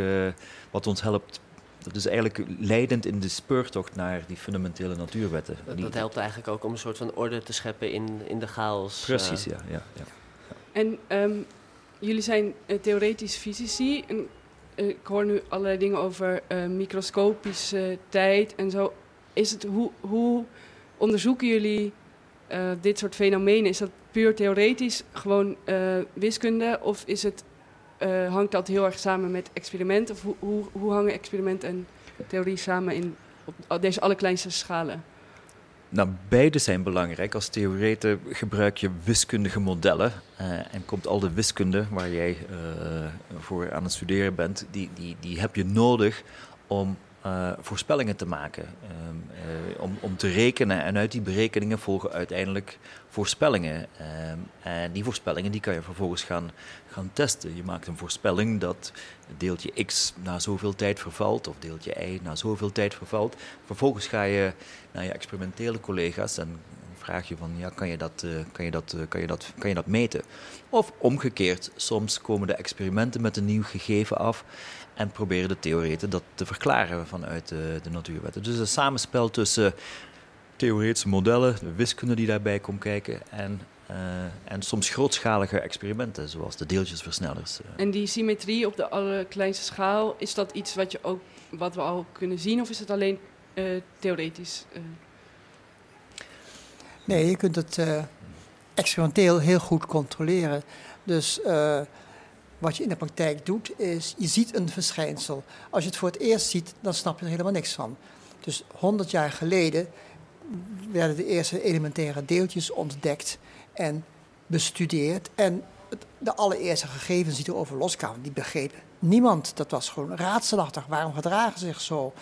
wat ons helpt dat is eigenlijk leidend in de speurtocht naar die fundamentele natuurwetten. Dat, dat, helpt eigenlijk ook om een soort van orde te scheppen in, in de chaos. Precies, uh. ja, ja, ja, En um, jullie zijn uh, theoretisch fysici. En, uh, ik hoor nu allerlei dingen over microscopische tijd en zo. Is het, hoe, hoe onderzoeken jullie dit soort fenomenen? Is dat puur theoretisch, gewoon wiskunde? Of is het uh, hangt dat heel erg samen met experimenten? Hoe, hoe, hoe hangen experiment en theorie samen in, op deze allerkleinste schalen? nou, beide zijn belangrijk. Als theorete gebruik je wiskundige modellen uh, en komt al de wiskunde waar jij uh, voor aan het studeren bent, die, die, die heb je nodig om uh, voorspellingen te maken. Um, uh, om, te rekenen en uit die berekeningen volgen uiteindelijk voorspellingen. Um, en die voorspellingen die kan je vervolgens gaan, gaan testen. Je maakt een voorspelling dat deeltje x na zoveel tijd vervalt of deeltje y na zoveel tijd vervalt. Vervolgens ga je naar je experimentele collega's en vraag je van ja, kan je dat, uh, kan je dat, kan je dat, kan je dat meten? Of omgekeerd, soms komen de experimenten met een nieuw gegeven af en proberen de theoreten dat te verklaren vanuit de, de natuurwetten. Dus een samenspel tussen theoretische modellen, de wiskunde die daarbij komt kijken en, uh, en soms grootschalige experimenten, zoals de deeltjesversnellers. eh. En die symmetrie op de allerkleinste schaal, is dat iets wat, je ook, wat we al kunnen zien of is het alleen uh, theoretisch? Uh? Nee, je kunt het uh, experimenteel heel goed controleren. Dus uh, wat je in de praktijk doet, is je ziet een verschijnsel. Als je het voor het eerst ziet, dan snap je er helemaal niks van. Dus 100 jaar geleden werden de eerste elementaire deeltjes ontdekt en bestudeerd. En de allereerste gegevens die erover loskwamen, die begreep niemand. Dat was gewoon raadselachtig. Waarom gedragen ze zich zo?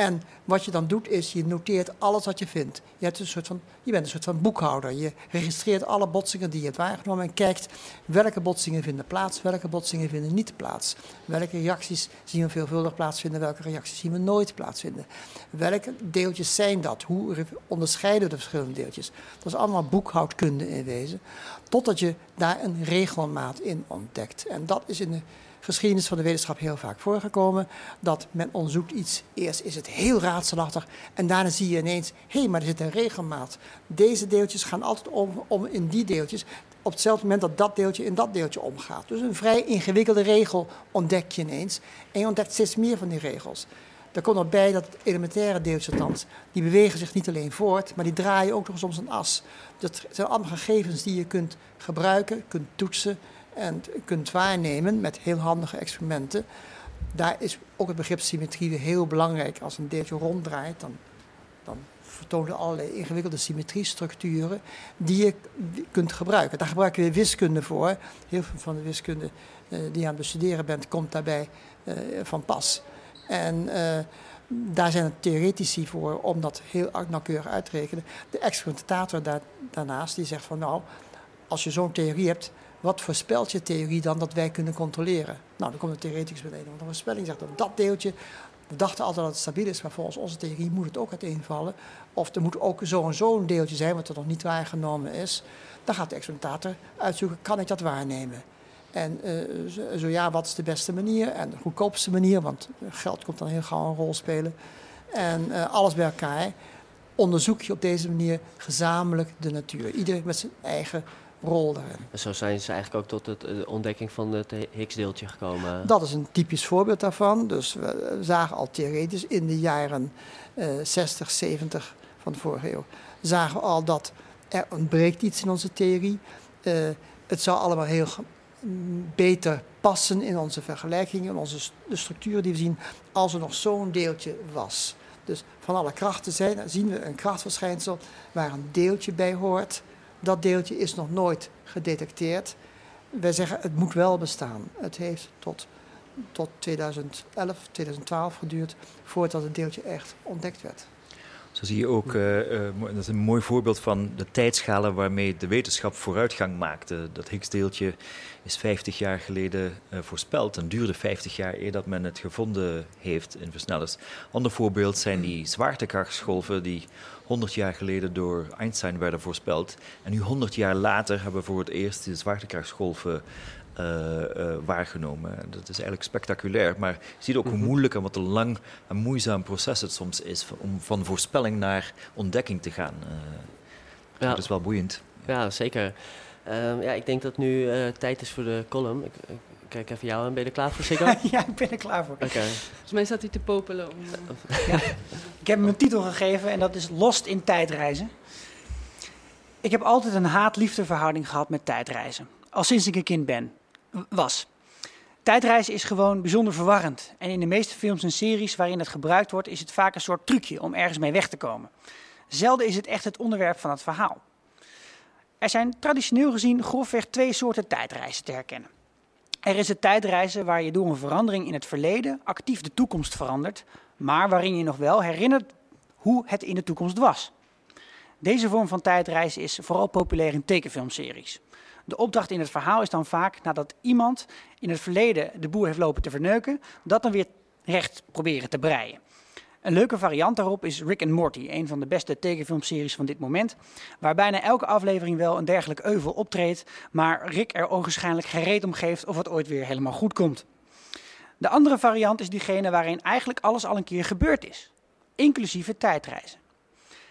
En wat je dan doet is, je noteert alles wat je vindt. Je, hebt een soort van, je bent een soort van boekhouder. Je registreert alle botsingen die je hebt waargenomen en kijkt welke botsingen vinden plaats, welke botsingen vinden niet plaats. Welke reacties zien we veelvuldig plaatsvinden, welke reacties zien we nooit plaatsvinden. Welke deeltjes zijn dat? Hoe onderscheiden we de verschillende deeltjes? Dat is allemaal boekhoudkunde in wezen. Totdat je daar een regelmaat in ontdekt. En dat is in de geschiedenis van de wetenschap heel vaak voorgekomen. Dat men onderzoekt iets, eerst is het heel raadselachtig en daarna zie je ineens, hé, hey, maar er zit een regelmaat. Deze deeltjes gaan altijd om, om in die deeltjes op hetzelfde moment dat dat deeltje in dat deeltje omgaat. Dus een vrij ingewikkelde regel ontdek je ineens en je ontdekt steeds meer van die regels. Daar komt nog bij dat elementaire deeltjes althans, die bewegen zich niet alleen voort, maar die draaien ook nog soms een as. Dat zijn allemaal gegevens die je kunt gebruiken, kunt toetsen en kunt waarnemen met heel handige experimenten. Daar is ook het begrip symmetrie heel belangrijk. Als een deeltje ronddraait, dan, dan vertonen allerlei ingewikkelde symmetriestructuren die je kunt gebruiken. Daar gebruik je weer wiskunde voor. Heel veel van de wiskunde uh, die je aan het bestuderen bent, komt daarbij uh, van pas. En uh, daar zijn het theoretici voor om dat heel nauwkeurig uit te rekenen. De experimentator daar, daarnaast die zegt van nou, als je zo'n theorie hebt, wat voorspelt je theorie dan dat wij kunnen controleren? Nou, dan komt de theoreticus meteen. Want een voorspelling zegt dat dat deeltje, we dachten altijd dat het stabiel is, maar volgens onze theorie moet het ook uiteenvallen. Of er moet ook zo en zo een deeltje zijn wat er nog niet waargenomen is. Dan gaat de experimentator uitzoeken, kan ik dat waarnemen? En uh, zo, ja, wat is de beste manier en de goedkoopste manier? Want geld komt dan heel gauw een rol spelen. En uh, alles bij elkaar onderzoek je op deze manier gezamenlijk de natuur. Iedereen met zijn eigen rol daarin. En zo zijn ze eigenlijk ook tot het, de ontdekking van het Higgs-deeltje gekomen. Dat is een typisch voorbeeld daarvan. Dus we zagen al theoretisch in de jaren uh, 60, 70 van de vorige eeuw... zagen we al dat er ontbreekt iets in onze theorie. Uh, het zou allemaal heel beter passen in onze vergelijkingen, in onze de structuren die we zien, als er nog zo'n deeltje was. Dus van alle krachten zijn, zien we een krachtverschijnsel waar een deeltje bij hoort. Dat deeltje is nog nooit gedetecteerd. Wij zeggen het moet wel bestaan. Het heeft tot, tot 2011, 2012 geduurd voordat het deeltje echt ontdekt werd. Zo zie je ook, uh, uh, dat is een mooi voorbeeld van de tijdschalen waarmee de wetenschap vooruitgang maakte. Dat Higgs-deeltje is 50 jaar geleden uh, voorspeld en duurde 50 jaar eer dat men het gevonden heeft in versnellers. Ander voorbeeld zijn die zwaartekrachtsgolven die 100 jaar geleden door Einstein werden voorspeld. En nu 100 jaar later hebben we voor het eerst de zwaartekrachtsgolven waargenomen. Dat is eigenlijk spectaculair, maar je ziet ook hoe moeilijk en wat een lang en moeizaam proces het soms is om van voorspelling naar ontdekking te gaan. Uh, ja. Dat is wel boeiend. Ja, zeker. Uh, ja, ik denk dat nu uh, tijd is voor de column. Ik, ik kijk even jou aan. Ben je er klaar voor, (laughs) ja, ik ben er klaar voor. Oké. Okay. Volgens mij staat hij te popelen. Om, ja. Ik heb hem een titel gegeven en dat is Lost in tijdreizen. Ik heb altijd een haat-liefde verhouding gehad met tijdreizen. Al sinds ik een kind ben was. Tijdreizen is gewoon bijzonder verwarrend. En in de meeste films en series waarin het gebruikt wordt, is het vaak een soort trucje om ergens mee weg te komen. Zelden is het echt het onderwerp van het verhaal. Er zijn traditioneel gezien grofweg twee soorten tijdreizen te herkennen. Er is het tijdreizen waar je door een verandering in het verleden actief de toekomst verandert, maar waarin je nog wel herinnert hoe het in de toekomst was. Deze vorm van tijdreizen is vooral populair in tekenfilmseries. De opdracht in het verhaal is dan vaak nadat iemand in het verleden de boer heeft lopen te verneuken, dat dan weer recht proberen te breien. Een leuke variant daarop is Rick and Morty, een van de beste tekenfilmseries van dit moment, waar bijna elke aflevering wel een dergelijk euvel optreedt, maar Rick er onwaarschijnlijk gereed om geeft of het ooit weer helemaal goed komt. De andere variant is diegene waarin eigenlijk alles al een keer gebeurd is, inclusief tijdreizen.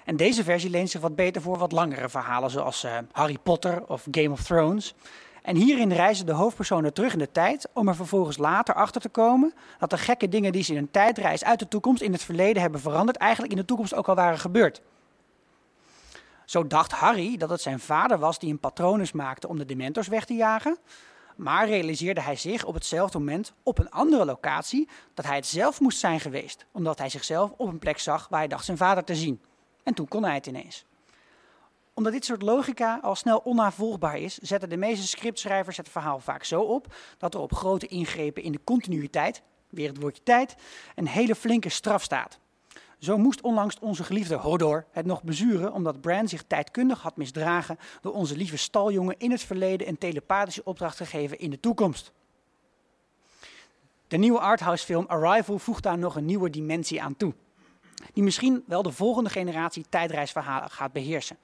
En deze versie leent zich wat beter voor wat langere verhalen, zoals uh, Harry Potter of Game of Thrones. En hierin reizen de hoofdpersonen terug in de tijd om er vervolgens later achter te komen dat de gekke dingen die ze in een tijdreis uit de toekomst in het verleden hebben veranderd, eigenlijk in de toekomst ook al waren gebeurd. Zo dacht Harry dat het zijn vader was die een patronus maakte om de dementors weg te jagen. Maar realiseerde hij zich op hetzelfde moment op een andere locatie dat hij het zelf moest zijn geweest, omdat hij zichzelf op een plek zag waar hij dacht zijn vader te zien. En toen kon hij het ineens omdat dit soort logica al snel onnavolgbaar is, zetten de meeste scriptschrijvers het verhaal vaak zo op dat er op grote ingrepen in de continuïteit, weer het woordje tijd, een hele flinke straf staat. Zo moest onlangs onze geliefde Hodor het nog bezuren omdat Bran zich tijdkundig had misdragen door onze lieve staljongen in het verleden een telepathische opdracht te geven in de toekomst. De nieuwe arthouse film Arrival voegt daar nog een nieuwe dimensie aan toe, die misschien wel de volgende generatie tijdreisverhalen gaat beheersen.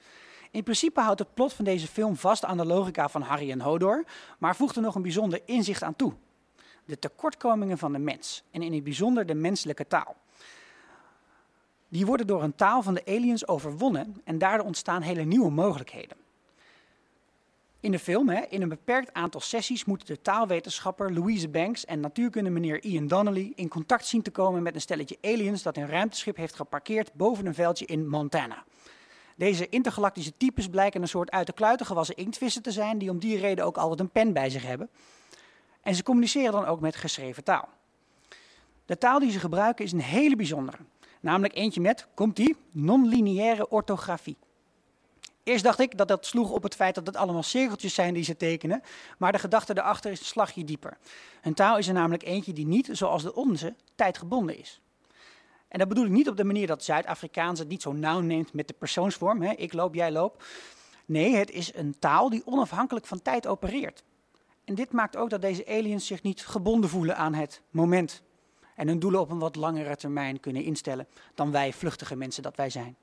In principe houdt het plot van deze film vast aan de logica van Harry en Hodor, maar voegt er nog een bijzonder inzicht aan toe. De tekortkomingen van de mens en in het bijzonder de menselijke taal. Die worden door een taal van de aliens overwonnen en daardoor ontstaan hele nieuwe mogelijkheden. In de film, hè, in een beperkt aantal sessies, moeten de taalwetenschapper Louise Banks en natuurkunde meneer Ian Donnelly in contact zien te komen met een stelletje aliens dat een ruimteschip heeft geparkeerd boven een veldje in Montana. Deze intergalactische types blijken een soort uit de kluiten gewassen inktvissen te zijn, die om die reden ook altijd een pen bij zich hebben. En ze communiceren dan ook met geschreven taal. De taal die ze gebruiken is een hele bijzondere. Namelijk eentje met, komt die, non-lineaire orthografie. Eerst dacht ik dat dat sloeg op het feit dat het allemaal cirkeltjes zijn die ze tekenen, maar de gedachte daarachter is een slagje dieper. Hun taal is er namelijk eentje die niet, zoals de onze, tijdgebonden is. En dat bedoel ik niet op de manier dat Zuid-Afrikaans het niet zo nauw neemt met de persoonsvorm. Hè? Ik loop, jij loop. Nee, het is een taal die onafhankelijk van tijd opereert. En dit maakt ook dat deze aliens zich niet gebonden voelen aan het moment. En hun doelen op een wat langere termijn kunnen instellen dan wij vluchtige mensen dat wij zijn.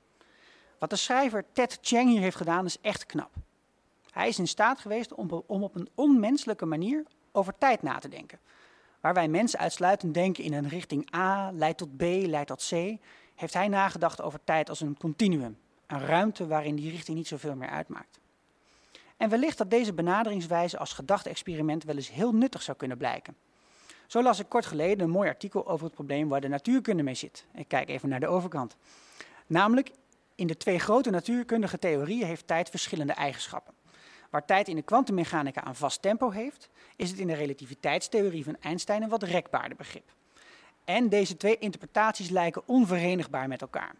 Wat de schrijver Ted Chang hier heeft gedaan is echt knap. Hij is in staat geweest om, om op een onmenselijke manier over tijd na te denken. Waar wij mensen uitsluitend denken in een richting A leidt tot B, leidt tot C, heeft hij nagedacht over tijd als een continuum. Een ruimte waarin die richting niet zoveel meer uitmaakt. En wellicht dat deze benaderingswijze als gedachte-experiment wel eens heel nuttig zou kunnen blijken. Zo las ik kort geleden een mooi artikel over het probleem waar de natuurkunde mee zit. Ik kijk even naar de overkant. Namelijk, in de twee grote natuurkundige theorieën heeft tijd verschillende eigenschappen. Waar tijd in de kwantummechanica een vast tempo heeft, is het in de relativiteitstheorie van Einstein een wat rekbaarder begrip. En deze twee interpretaties lijken onverenigbaar met elkaar.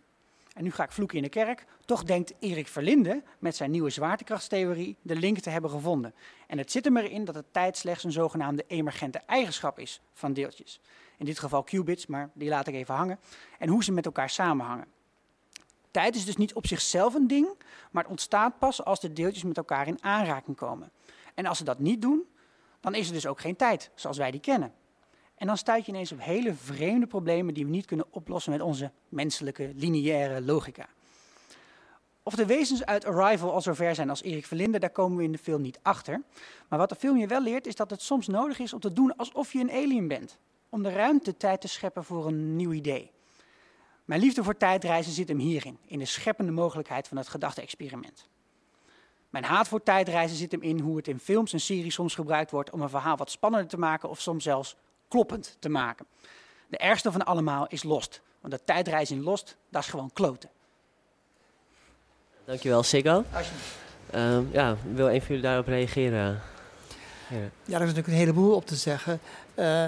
En nu ga ik vloeken in de kerk. Toch denkt Erik Verlinde met zijn nieuwe zwaartekrachtstheorie de link te hebben gevonden. En het zit er maar in dat de tijd slechts een zogenaamde emergente eigenschap is van deeltjes. In dit geval qubits, maar die laat ik even hangen. En hoe ze met elkaar samenhangen. Tijd is dus niet op zichzelf een ding, maar het ontstaat pas als de deeltjes met elkaar in aanraking komen. En als ze dat niet doen, dan is er dus ook geen tijd, zoals wij die kennen. En dan stuit je ineens op hele vreemde problemen die we niet kunnen oplossen met onze menselijke lineaire logica. Of de wezens uit Arrival al zover zijn als Erik Verlinde, daar komen we in de film niet achter. Maar wat de film je wel leert, is dat het soms nodig is om te doen alsof je een alien bent. Om de ruimte tijd te scheppen voor een nieuw idee. Mijn liefde voor tijdreizen zit hem hierin, in de scheppende mogelijkheid van het gedachte-experiment. Mijn haat voor tijdreizen zit hem in hoe het in films en series soms gebruikt wordt om een verhaal wat spannender te maken of soms zelfs kloppend te maken. De ergste van allemaal is Lost, want de tijdreizen in Lost, dat is gewoon kloten. Dankjewel, Siggo. Uh, ja, wil een van jullie daarop reageren? Ja, ja er is natuurlijk een heleboel op te zeggen. Uh,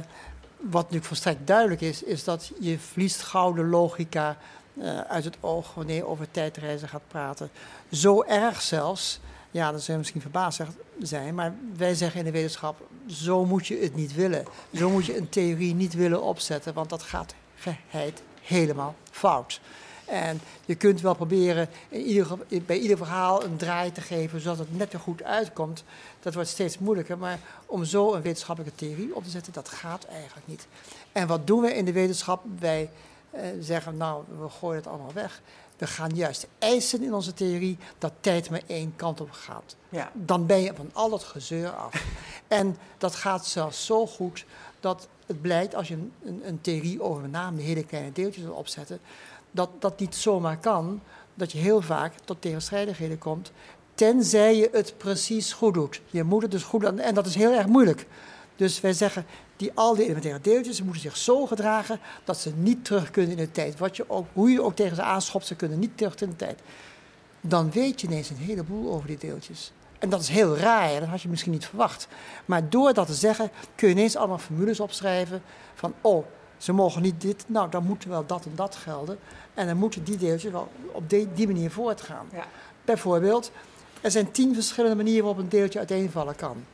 wat natuurlijk volstrekt duidelijk is, is dat je verliest gouden logica eh, uit het oog wanneer je over tijdreizen gaat praten. Zo erg zelfs, ja, dan zou misschien verbaasd zijn, maar wij zeggen in de wetenschap, zo moet je het niet willen. Zo moet je een theorie niet willen opzetten, want dat gaat geheid helemaal fout. En je kunt wel proberen in ieder, bij ieder verhaal een draai te geven, zodat het net er goed uitkomt. Dat wordt steeds moeilijker, maar om zo een wetenschappelijke theorie op te zetten, dat gaat eigenlijk niet. En wat doen we in de wetenschap? Wij eh, zeggen, nou, we gooien het allemaal weg. We gaan juist eisen in onze theorie dat tijd maar één kant op gaat. Ja. Dan ben je van al dat gezeur af. (laughs) en dat gaat zelfs zo goed dat het blijkt, als je een, een, een theorie over met name de hele kleine deeltjes wil opzetten, dat dat niet zomaar kan, dat je heel vaak tot tegenstrijdigheden komt, tenzij je het precies goed doet. Je moet het dus goed doen, en dat is heel erg moeilijk. Dus wij zeggen, die, al die elementaire deeltjes moeten zich zo gedragen dat ze niet terug kunnen in de tijd. Wat je ook, hoe je ook tegen ze aanschopt, ze kunnen niet terug in de tijd. Dan weet je ineens een heleboel over die deeltjes. En dat is heel raar, dat had je misschien niet verwacht. Maar door dat te zeggen, kun je ineens allemaal formules opschrijven van, oh, ze mogen niet dit, nou dan moet wel dat en dat gelden. En dan moeten die deeltjes wel op die, die manier voortgaan. Ja. Bijvoorbeeld, er zijn tien verschillende manieren waarop een deeltje uiteenvallen kan.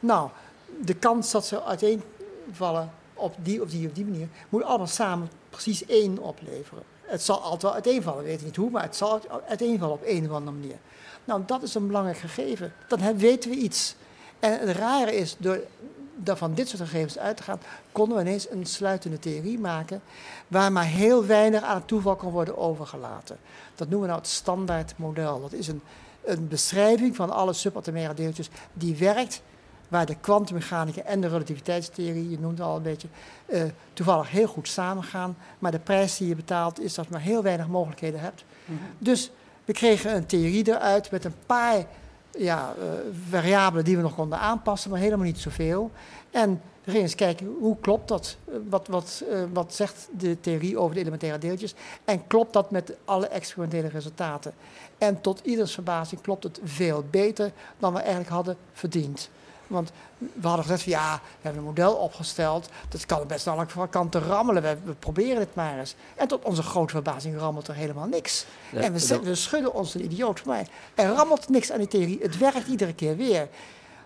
Nou, de kans dat ze uiteenvallen op die of die of die manier, moet allemaal samen precies één opleveren. Het zal altijd wel uiteenvallen, weet ik niet hoe, maar het zal uiteenvallen op een of andere manier. Nou, dat is een belangrijk gegeven. Dan weten we iets. En het rare is, door van dit soort gegevens uit te gaan, konden we ineens een sluitende theorie maken waar maar heel weinig aan het toeval kan worden overgelaten. Dat noemen we nou het standaardmodel. Dat is een, een beschrijving van alle subatomaire deeltjes die werkt waar de kwantummechanica en de relativiteitstheorie, je noemt het al een beetje, uh, toevallig heel goed samengaan. Maar de prijs die je betaalt is dat je maar heel weinig mogelijkheden hebt. Mhm. Dus we kregen een theorie eruit met een paar ja, uh, variabelen die we nog konden aanpassen, maar helemaal niet zoveel. En we gingen eens kijken hoe klopt dat? Eh, wat, wat, uh, wat zegt de theorie over de elementaire deeltjes? En klopt dat met alle experimentele resultaten? En tot ieders verbazing klopt het veel beter dan we eigenlijk hadden verdiend. Want we hadden gezegd van ja, we hebben een model opgesteld. Dat kan best wel van kanten rammelen. We, we, proberen het maar eens. En tot onze grote verbazing rammelt er helemaal niks. en we, we, schudden ons een idioot. Maar er rammelt niks aan die theorie. Het werkt iedere keer weer.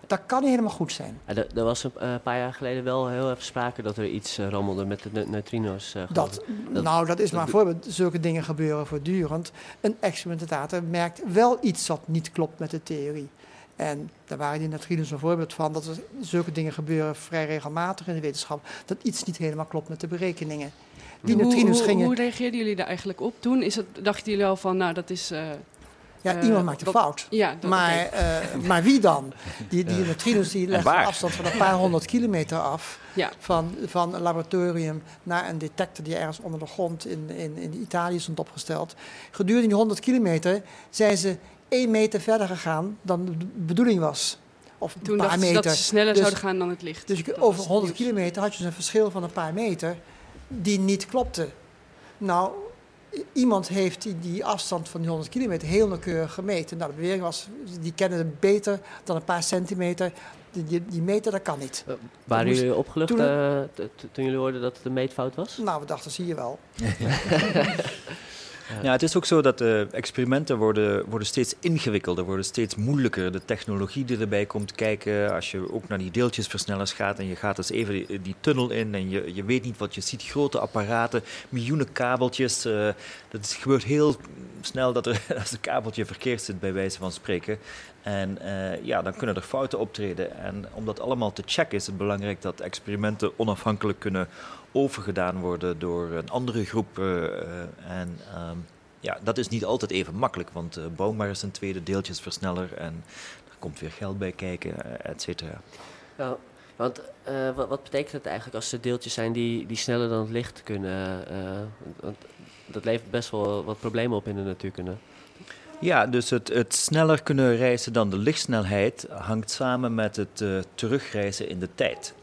Dat kan niet helemaal goed zijn. Ja, er, was een uh, paar jaar geleden wel heel even sprake dat er iets uh, rammelde met de neutrino's. Uh, dat, nou, dat is maar een voorbeeld. Zulke dingen gebeuren voortdurend. Een experimentator merkt wel iets wat niet klopt met de theorie. En daar waren die neutrinos een voorbeeld van, dat er zulke dingen gebeuren vrij regelmatig in de wetenschap, dat iets niet helemaal klopt met de berekeningen. Die neutrinos hoe, gingen... Hoe reageerden jullie daar eigenlijk op toen? Is het, dachten jullie al van, nou dat is... Uh, ja, uh, iemand maakt een fout. Ja, maar, uh, maar wie dan? Die, die neutrinos die leggen een afstand van een paar honderd kilometer af ja. van, van een laboratorium naar een detector die ergens onder de grond in, in, in Italië stond opgesteld. Gedurende die 100 kilometer zijn ze één meter verder gegaan dan de bedoeling was. Of Toen een paar meter. dat ze sneller dus, zouden gaan dan het licht. Dus over 100 kilometer had je dus een verschil van een paar meter die niet klopte. Nou, iemand heeft die, die afstand van die 100 kilometer heel nauwkeurig gemeten. Nou, de bewering was, die kennen het beter dan een paar centimeter. Die, die, meter, dat kan niet. Uh, waren jullie opgelucht toen, uh, toen jullie hoorden dat het een meetfout was? Nou, we dachten, zie je wel. (laughs) Ja. het is ook zo dat de experimenten worden, worden steeds ingewikkelder, worden steeds moeilijker. De technologie die erbij komt kijken, als je ook naar die deeltjesversnellers gaat en je gaat dus even die, tunnel in en je, je weet niet wat je ziet, grote apparaten, miljoenen kabeltjes. Uh, dat gebeurt heel snel dat er (laughs) als een kabeltje verkeerd zit, bij wijze van spreken. En uh, ja, dan kunnen er fouten optreden. En om dat allemaal te checken is het belangrijk dat experimenten onafhankelijk kunnen overgedaan worden door een andere groep. Uh, en um, ja, dat is niet altijd even makkelijk, want uh, bouw maar eens een tweede deeltjesversneller en er komt weer geld bij kijken, et cetera. Ja, want wat, wat, betekent het eigenlijk als er deeltjes zijn die, die sneller dan het licht kunnen? want dat levert best wel wat problemen op in de natuurkunde. Ja, dus het, het, sneller kunnen reizen dan de lichtsnelheid hangt samen met het uh, terugreizen in de tijd.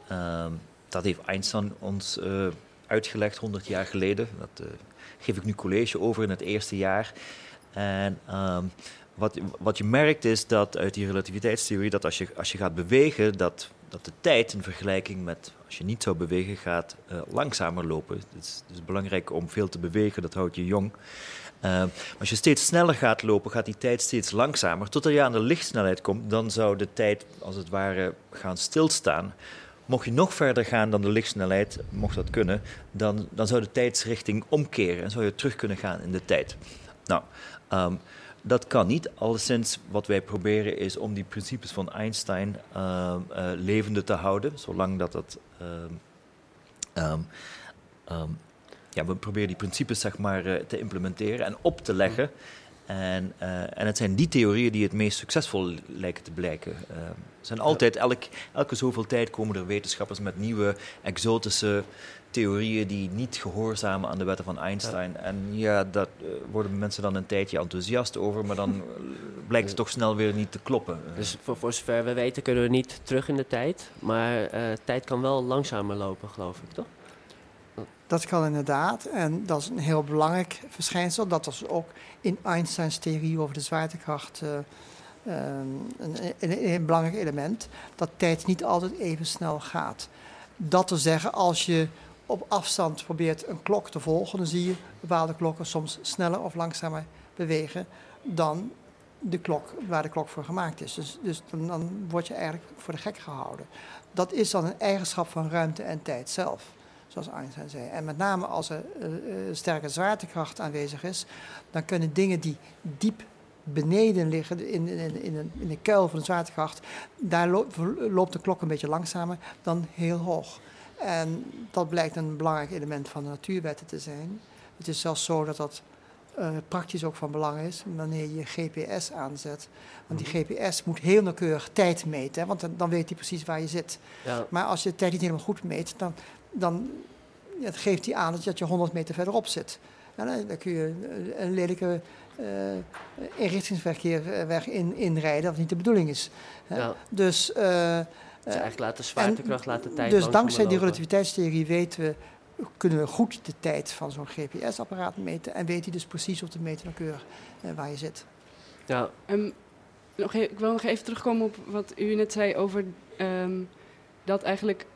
Dat heeft Einstein ons uh, uitgelegd 100 jaar geleden. Dat uh, geef ik nu college over in het eerste jaar. En um, wat, wat je merkt is dat uit die relativiteitstheorie, dat als je, als je gaat bewegen, dat dat de tijd in vergelijking met als je niet zou bewegen gaat uh, langzamer lopen. Het is, het is, belangrijk om veel te bewegen, dat houdt je jong. Uh, als je steeds sneller gaat lopen, gaat die tijd steeds langzamer. Totdat je aan de lichtsnelheid komt, dan zou de tijd als het ware gaan stilstaan. Mocht je nog verder gaan dan de lichtsnelheid, mocht dat kunnen, dan, dan zou de tijdsrichting omkeren en zou je terug kunnen gaan in de tijd. Nou, um, dat kan niet. Alleszins wat wij proberen is om die principes van Einstein uh, levende te houden, zolang dat dat. Um, ja, we proberen die principes zeg maar, uh, te implementeren en op te leggen. En, en het zijn die theorieën die het meest succesvol lijken te blijken. er zijn altijd, elk, elke zoveel tijd komen er wetenschappers met nieuwe exotische theorieën die niet gehoorzamen aan de wetten van Einstein. En ja, daar uh, worden mensen dan een tijdje enthousiast over, maar dan (laughs) blijkt het toch snel weer niet te kloppen. Dus voor, voor zover we weten kunnen we niet terug in de tijd, maar uh, tijd kan wel langzamer lopen, geloof ik, toch? Dat kan inderdaad, en dat is een heel belangrijk verschijnsel. Dat was ook in Einsteins theorie over de zwaartekracht uh, een, een, een belangrijk element. Dat tijd niet altijd even snel gaat. Dat te zeggen, als je op afstand probeert een klok te volgen, dan zie je bepaalde klokken soms sneller of langzamer bewegen dan de klok waar de klok voor gemaakt is. Dus, dus dan, dan word je eigenlijk voor de gek gehouden. Dat is dan een eigenschap van ruimte en tijd zelf, zoals Einstein zei. En met name als er uh, sterke zwaartekracht aanwezig is, dan kunnen dingen die diep beneden liggen, in, in, in, een, in de kuil van de zwaartekracht, daar loopt de klok een beetje langzamer dan heel hoog. En dat blijkt een belangrijk element van de natuurwetten te zijn. Het is zelfs zo dat dat uh, praktisch ook van belang is wanneer je GPS aanzet. Want die GPS moet heel nauwkeurig tijd meten, hè, want dan, dan, weet hij precies waar je zit. Ja. Maar als je de tijd niet helemaal goed meet, dan, dan ja, geeft hij aan dat je 100 meter verderop zit. En dan, dan kun je een lelijke uh, inrichtingsverkeer in, inrijden, wat niet de bedoeling is. Ja. Dus... Uh, dus eigenlijk laat de zwaartekracht, laat de tijd Dus dankzij die relativiteitstheorie weten we, kunnen we goed de tijd van zo'n GPS-apparaat meten. En weet hij dus precies op de meter nauwkeurig uh, waar je zit. Ja. Um, nog ik wil nog even terugkomen op wat u net zei over um, dat eigenlijk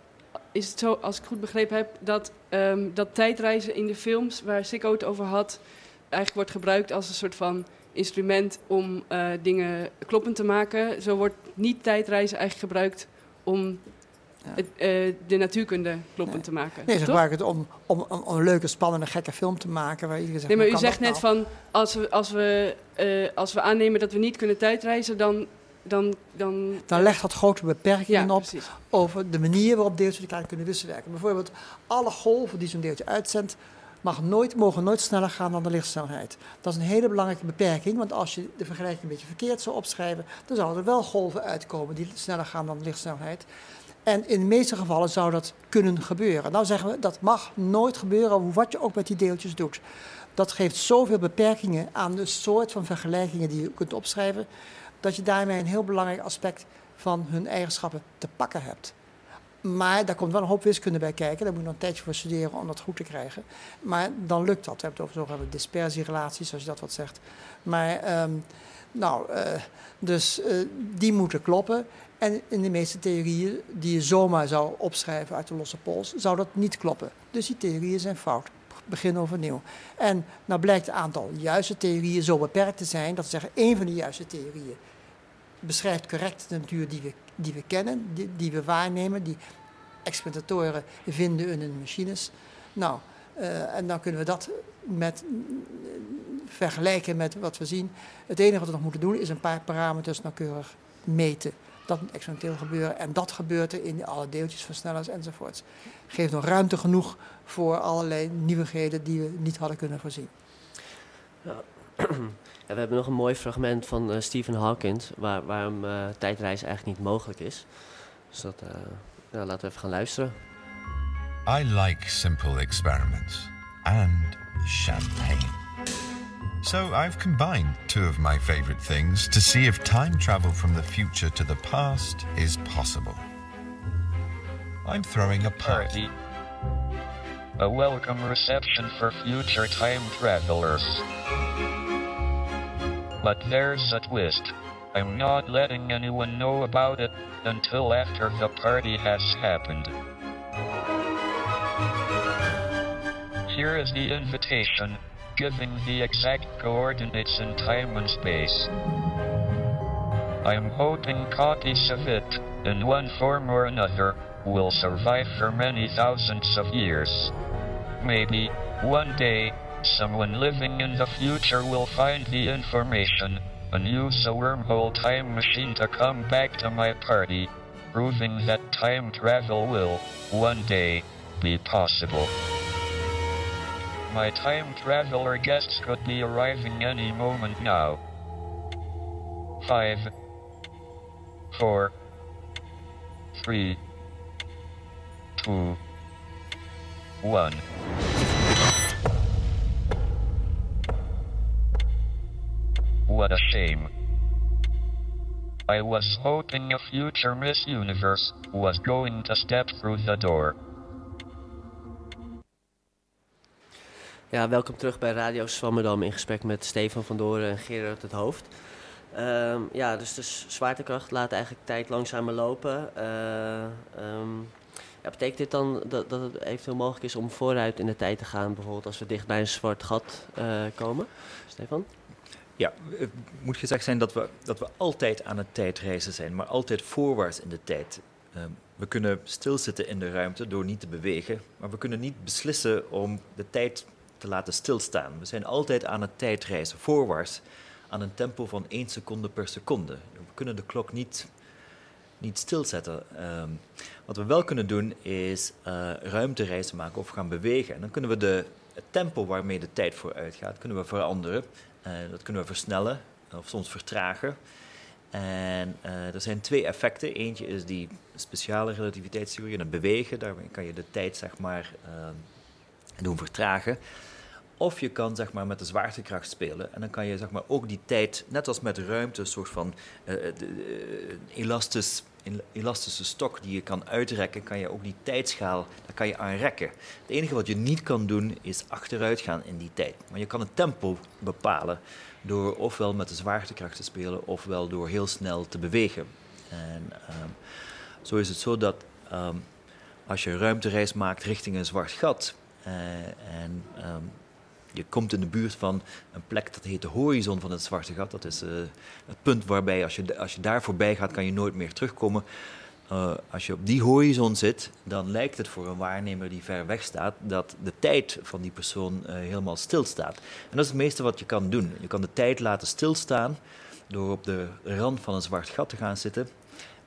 is het zo, als ik goed begrepen heb, dat, um, dat tijdreizen in de films waar Sikko het over had, eigenlijk wordt gebruikt als een soort van instrument om uh, dingen kloppend te maken. Zo wordt niet tijdreizen eigenlijk gebruikt om het, uh, de natuurkunde kloppend nee. te maken. Nee, ze gebruiken het om, om, om, een leuke, spannende, gekke film te maken. Waar iedereen zegt, nee, maar u zegt net nou? van, als we, als, we, uh, als we aannemen dat we niet kunnen tijdreizen, dan... Dan, dan, dan legt dat grote beperkingen ja, op precies. over de manier waarop deeltjes elkaar kunnen wisselwerken. Bijvoorbeeld, alle golven die zo'n deeltje uitzendt, mag nooit, mogen nooit sneller gaan dan de lichtsnelheid. Dat is een hele belangrijke beperking, want als je de vergelijking een beetje verkeerd zou opschrijven, dan zouden er wel golven uitkomen die sneller gaan dan de lichtsnelheid. En in de meeste gevallen zou dat kunnen gebeuren. Nou zeggen we, dat mag nooit gebeuren, wat je ook met die deeltjes doet. Dat geeft zoveel beperkingen aan de soort van vergelijkingen die je kunt opschrijven, dat je daarmee een heel belangrijk aspect van hun eigenschappen te pakken hebt. Maar daar komt wel een hoop wiskunde bij kijken. Daar moet je nog een tijdje voor studeren om dat goed te krijgen. Maar dan lukt dat. We hebben het over zogenaamde dispersierelaties, als je dat wat zegt. Maar, um, nou, uh, dus uh, die moeten kloppen. En in de meeste theorieën die je zomaar zou opschrijven uit de losse pols, zou dat niet kloppen. Dus die theorieën zijn fout. Begin overnieuw. En nou blijkt het aantal juiste theorieën zo beperkt te zijn, dat ze zeggen één van die juiste theorieën beschrijft correct de natuur die we, die we kennen, die, die we waarnemen, die experimentatoren vinden in hun machines. Nou, uh, en dan kunnen we dat met, vergelijken met wat we zien. Het enige wat we nog moeten doen is een paar parameters nauwkeurig meten. Dat moet experimenteel gebeuren en dat gebeurt er in alle deeltjesversnellers enzovoorts. Geeft nog ruimte genoeg voor allerlei nieuwigheden die we niet hadden kunnen voorzien. Ja. Ja, we hebben nog een mooi fragment van uh, Stephen Hawking, waar, waarom uh, tijdreizen eigenlijk niet mogelijk is. Dus dat, uh, ja, laten we even gaan luisteren. I like simple experiments and champagne. So I've combined two of my favorite things to see if time travel from the future to the past is possible. I'm throwing a party. A welcome reception for future time travelers. But there's a twist. I'm not letting anyone know about it until after the party has happened. Here is the invitation, giving the exact coordinates in time and space. I'm hoping copies of it, in one form or another, will survive for many thousands of years. Maybe, one day, someone living in the future will find the information and use a wormhole time machine to come back to my party, proving that time travel will, one day, be possible. My time traveler guests could be arriving any moment now. Five, four, three, two, one. What a shame. I was hoping a future Miss Universe was going to step through the door. Ja, welkom terug bij Radio Swammerdam in gesprek met Stefan van Doren en Gerard het Hoofd. Ehm, ja, dus de zwaartekracht laat eigenlijk tijd langzamer lopen. Eh, ehm, ja, betekent dit dan dat, dat het eventueel mogelijk is om vooruit in de tijd te gaan, bijvoorbeeld als we dicht bij een zwart gat eh, komen? Stefan? Ja, het moet gezegd zijn dat we, dat we altijd aan het tijdreizen zijn, maar altijd voorwaarts in de tijd. Ehm, we kunnen stilzitten in de ruimte door niet te bewegen, maar we kunnen niet beslissen om de tijd te laten stilstaan. We zijn altijd aan het tijdreizen, voorwaarts, aan een tempo van 1 seconde per seconde. We kunnen de klok niet, niet stilzetten. Ehm, wat we wel kunnen doen is eh ruimtereizen maken of gaan bewegen. En dan kunnen we de, het tempo waarmee de tijd vooruit gaat, kunnen we veranderen. Eh, dat kunnen we versnellen of soms vertragen. En eh, er zijn twee effecten. Eentje is die speciale relativiteitstheorie en bewegen. Daarmee kan je de tijd zeg maar, ehm, doen vertragen. Of je kan zeg maar, met de zwaartekracht spelen. En dan kan je zeg maar, ook die tijd, net als met ruimte, een soort van een elastische stok die je kan uitrekken, kan je ook die tijdschaal, daar kan je aan rekken. Het enige wat je niet kan doen, is achteruit gaan in die tijd. Maar je kan het tempo bepalen door ofwel met de zwaartekracht te spelen, ofwel door heel snel te bewegen. En ehm, zo is het zo dat ehm, als je ruimtereis maakt richting een zwart gat en ehm, je komt in de buurt van een plek dat heet de horizon van het zwarte gat. Dat is eh, het punt waarbij als je, als je daar voorbij gaat, kan je nooit meer terugkomen. Eh, als je op die horizon zit, dan lijkt het voor een waarnemer die ver weg staat dat de tijd van die persoon eh, helemaal stilstaat. En dat is het meeste wat je kan doen. Je kan de tijd laten stilstaan door op de rand van een zwart gat te gaan zitten.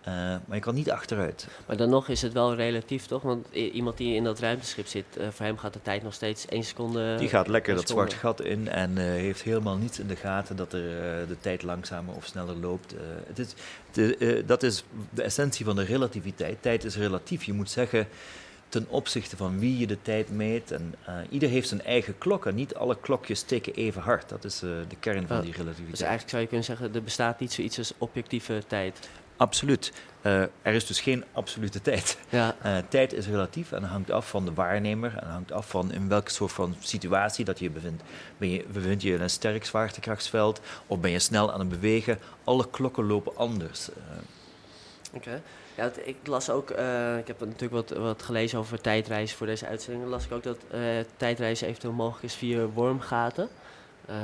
Eh, maar je kan niet achteruit. Maar dan nog is het wel relatief, toch? Want iemand die in dat ruimteschip zit, eh, voor hem gaat de tijd nog steeds één seconde. Die gaat lekker dat zwarte gat in en eh, heeft helemaal niets in de gaten dat er, de tijd langzamer of sneller loopt. Het is, de, dat is de essentie van de relativiteit. Tijd is relatief. Je moet zeggen ten opzichte van wie je de tijd meet. En, ieder heeft zijn eigen klok en niet alle klokjes tikken even hard. Dat is de kern van die relativiteit. Dus eigenlijk zou je kunnen zeggen, er bestaat niet zoiets als objectieve tijd. Absoluut. Eh, er is dus geen absolute tijd. Ja. Eh, tijd is relatief en hangt af van de waarnemer en hangt af van in welke soort van situatie dat je je bevindt. Ben je, bevind je in een sterk zwaartekrachtsveld of ben je snel aan het bewegen? Alle klokken lopen anders. Eh, Oké. Ja, het- ik las ook, eh, ik heb natuurlijk wat, wat gelezen over tijdreizen voor deze uitzending. Dan las ik ook dat eh, tijdreizen eventueel mogelijk is via wormgaten. Eh,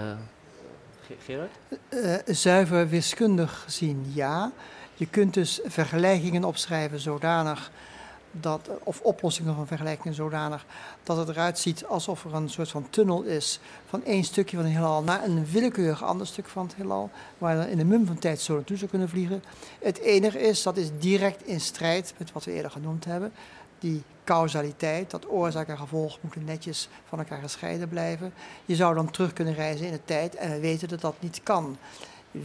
Ge- Gerard? Eh, zuiver wiskundig gezien ja. Je kunt dus vergelijkingen opschrijven zodanig dat, of oplossingen van vergelijkingen zodanig dat het eruit ziet alsof er een soort van tunnel is van één stukje van het heelal naar een willekeurig ander stuk van het heelal, waar je dan in de mum van tijd zo naartoe zou kunnen vliegen. Het enige is, dat is direct in strijd met wat we eerder genoemd hebben, die causaliteit, dat oorzaak en gevolg moeten netjes van elkaar gescheiden blijven. Je zou dan terug kunnen reizen in de tijd en we weten dat dat niet kan.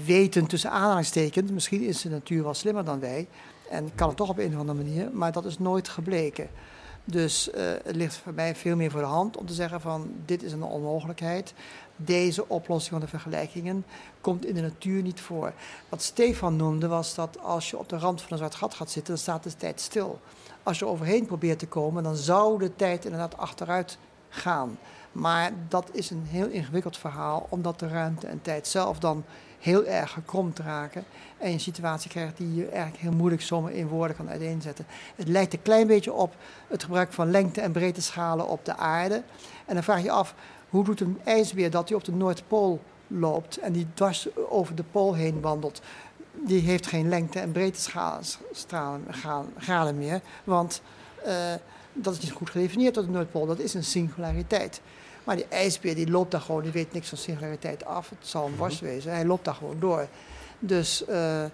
Weten tussen aanhalingstekens, misschien is de natuur wel slimmer dan wij en kan het toch op een of andere manier, maar dat is nooit gebleken. Dus eh, het ligt voor mij veel meer voor de hand om te zeggen van dit is een onmogelijkheid. Deze oplossing van de vergelijkingen komt in de natuur niet voor. Wat Stefan noemde was dat als je op de rand van een zwart gat gaat zitten, dan staat de tijd stil. Als je overheen probeert te komen, dan zou de tijd inderdaad achteruit gaan. Maar dat is een heel ingewikkeld verhaal, omdat de ruimte en tijd zelf dan heel erg gekromd raken. En je een situatie krijgt die je eigenlijk heel moeilijk zomaar in woorden kan uiteenzetten. Het lijkt een klein beetje op het gebruik van lengte- en breedteschalen op de aarde. En dan vraag je af, hoe doet een ijsbeer dat hij op de Noordpool loopt en die dwars over de pool heen wandelt? Die heeft geen lengte- en breedtegraden meer, want uh, dat is niet goed gedefinieerd tot de Noordpool. Dat is een singulariteit. Maar die ijsbeer die loopt daar gewoon, die weet niks van singulariteit af. Het zal een worst wezen, hij loopt daar gewoon door. Dus uh, uh,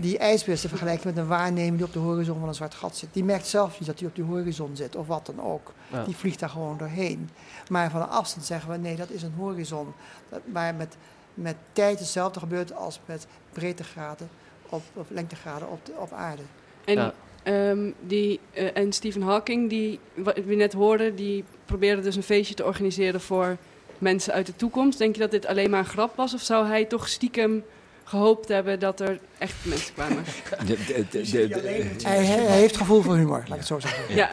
die ijsbeer is te vergelijken met een waarnemer die op de horizon van een zwart gat zit. Die merkt zelf niet dat hij op die horizon zit of wat dan ook. Ja. Die vliegt daar gewoon doorheen. Maar van een afstand zeggen we nee, dat is een horizon. Dat, maar met, met tijd hetzelfde gebeurt als met breedtegraden op, of lengtegraden op, de, op aarde. En, ja. Um, die, uh, en Stephen Hawking, die wat we net hoorden, die probeerde dus een feestje te organiseren voor mensen uit de toekomst. Denk je dat dit alleen maar een grap was? Of zou hij toch stiekem gehoopt hebben dat er echt mensen kwamen? (laughs) De, de, de, hij, hij, heeft gevoel voor humor, laat ik het zo zeggen. Ja.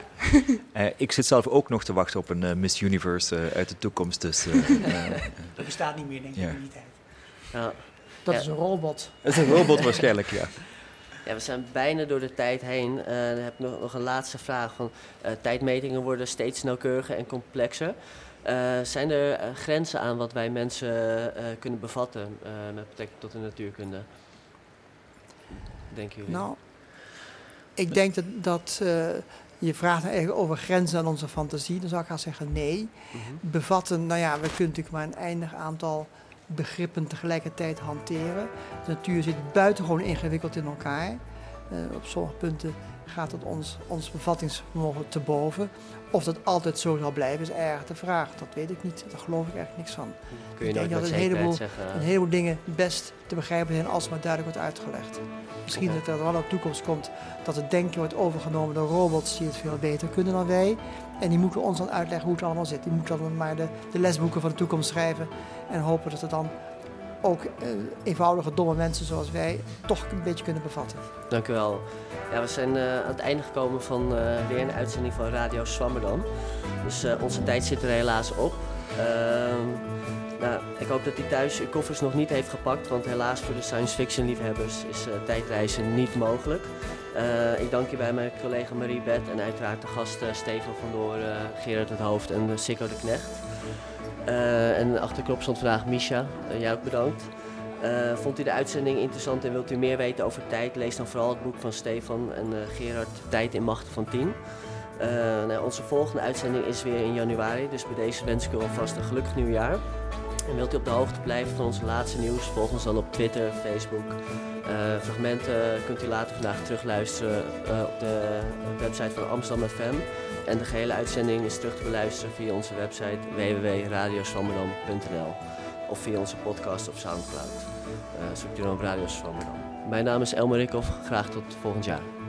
uh, (laughs) ik zit zelf ook nog te wachten op een uh, Miss Universe uh, uit de toekomst. Dus, (laughs) dat bestaat niet meer, denk ik, ja. in die tijd. Ja. Dat Ja. is een robot. Dat is een robot waarschijnlijk, ja. Ja, we zijn bijna door de tijd heen. Uh, dan heb ik nog, nog een laatste vraag. Van, uh, tijdmetingen worden steeds nauwkeuriger en complexer. Uh, zijn er grenzen aan wat wij mensen kunnen bevatten met betrekking tot de natuurkunde? Denken jullie? Nou, ik denk dat, dat je vraagt eigenlijk over grenzen aan onze fantasie. Dan zou ik gaan zeggen nee. Mhm. Bevatten, nou ja, we kunnen natuurlijk maar een eindig aantal begrippen tegelijkertijd hanteren. De natuur zit buitengewoon ingewikkeld in elkaar. Uh, op sommige punten gaat het ons, ons bevattingsvermogen te boven. Of dat altijd zo zal blijven, is erg de vraag. Dat weet ik niet. Daar geloof ik eigenlijk niks van. Kun je ik denk dat een heleboel, zeggen. een heleboel dingen best te begrijpen zijn als het maar duidelijk wordt uitgelegd. Misschien okay. dat er wel een toekomst komt dat het denken wordt overgenomen door robots die het veel beter kunnen dan wij. En die moeten ons dan uitleggen hoe het allemaal zit. Die moeten dan maar de, de lesboeken van de toekomst schrijven. En hopen dat het dan ook uh, eenvoudige, domme mensen zoals wij toch een beetje kunnen bevatten. Dank u wel. Ja, we zijn uh, aan het einde gekomen van uh, weer een uitzending van Radio Swammerdam. Dus onze tijd zit er helaas op. Ehm, nou, ik hoop dat u thuis uw koffers nog niet heeft gepakt, want helaas voor de science fiction liefhebbers is tijdreizen niet mogelijk. ik dank je bij mijn collega Marie Bet en uiteraard de gasten Steven van Door, Gerard het Hoofd en Sikko de Knecht. Uh, en achter knop stond vandaag Misha. Uh, jij ook bedankt. Uh, vond u de uitzending interessant en wilt u meer weten over tijd? Lees dan vooral het boek van Stefan en Gerard Tijd in Machten van 10. Nou, onze volgende uitzending is weer in januari, dus bij deze wens ik u alvast een gelukkig nieuwjaar. En wilt u op de hoogte blijven van onze laatste nieuws? Volg ons dan op Twitter, Facebook. fragmenten kunt u later vandaag terugluisteren op de website van Amsterdam FM. En de gehele uitzending is terug te beluisteren via onze website www.radioswammerdam.nl of via onze podcast op Soundcloud. Uh, zoekt u dan op Radio Swammerdam. Mijn naam is Elmer Rikhoff. Graag tot volgend jaar.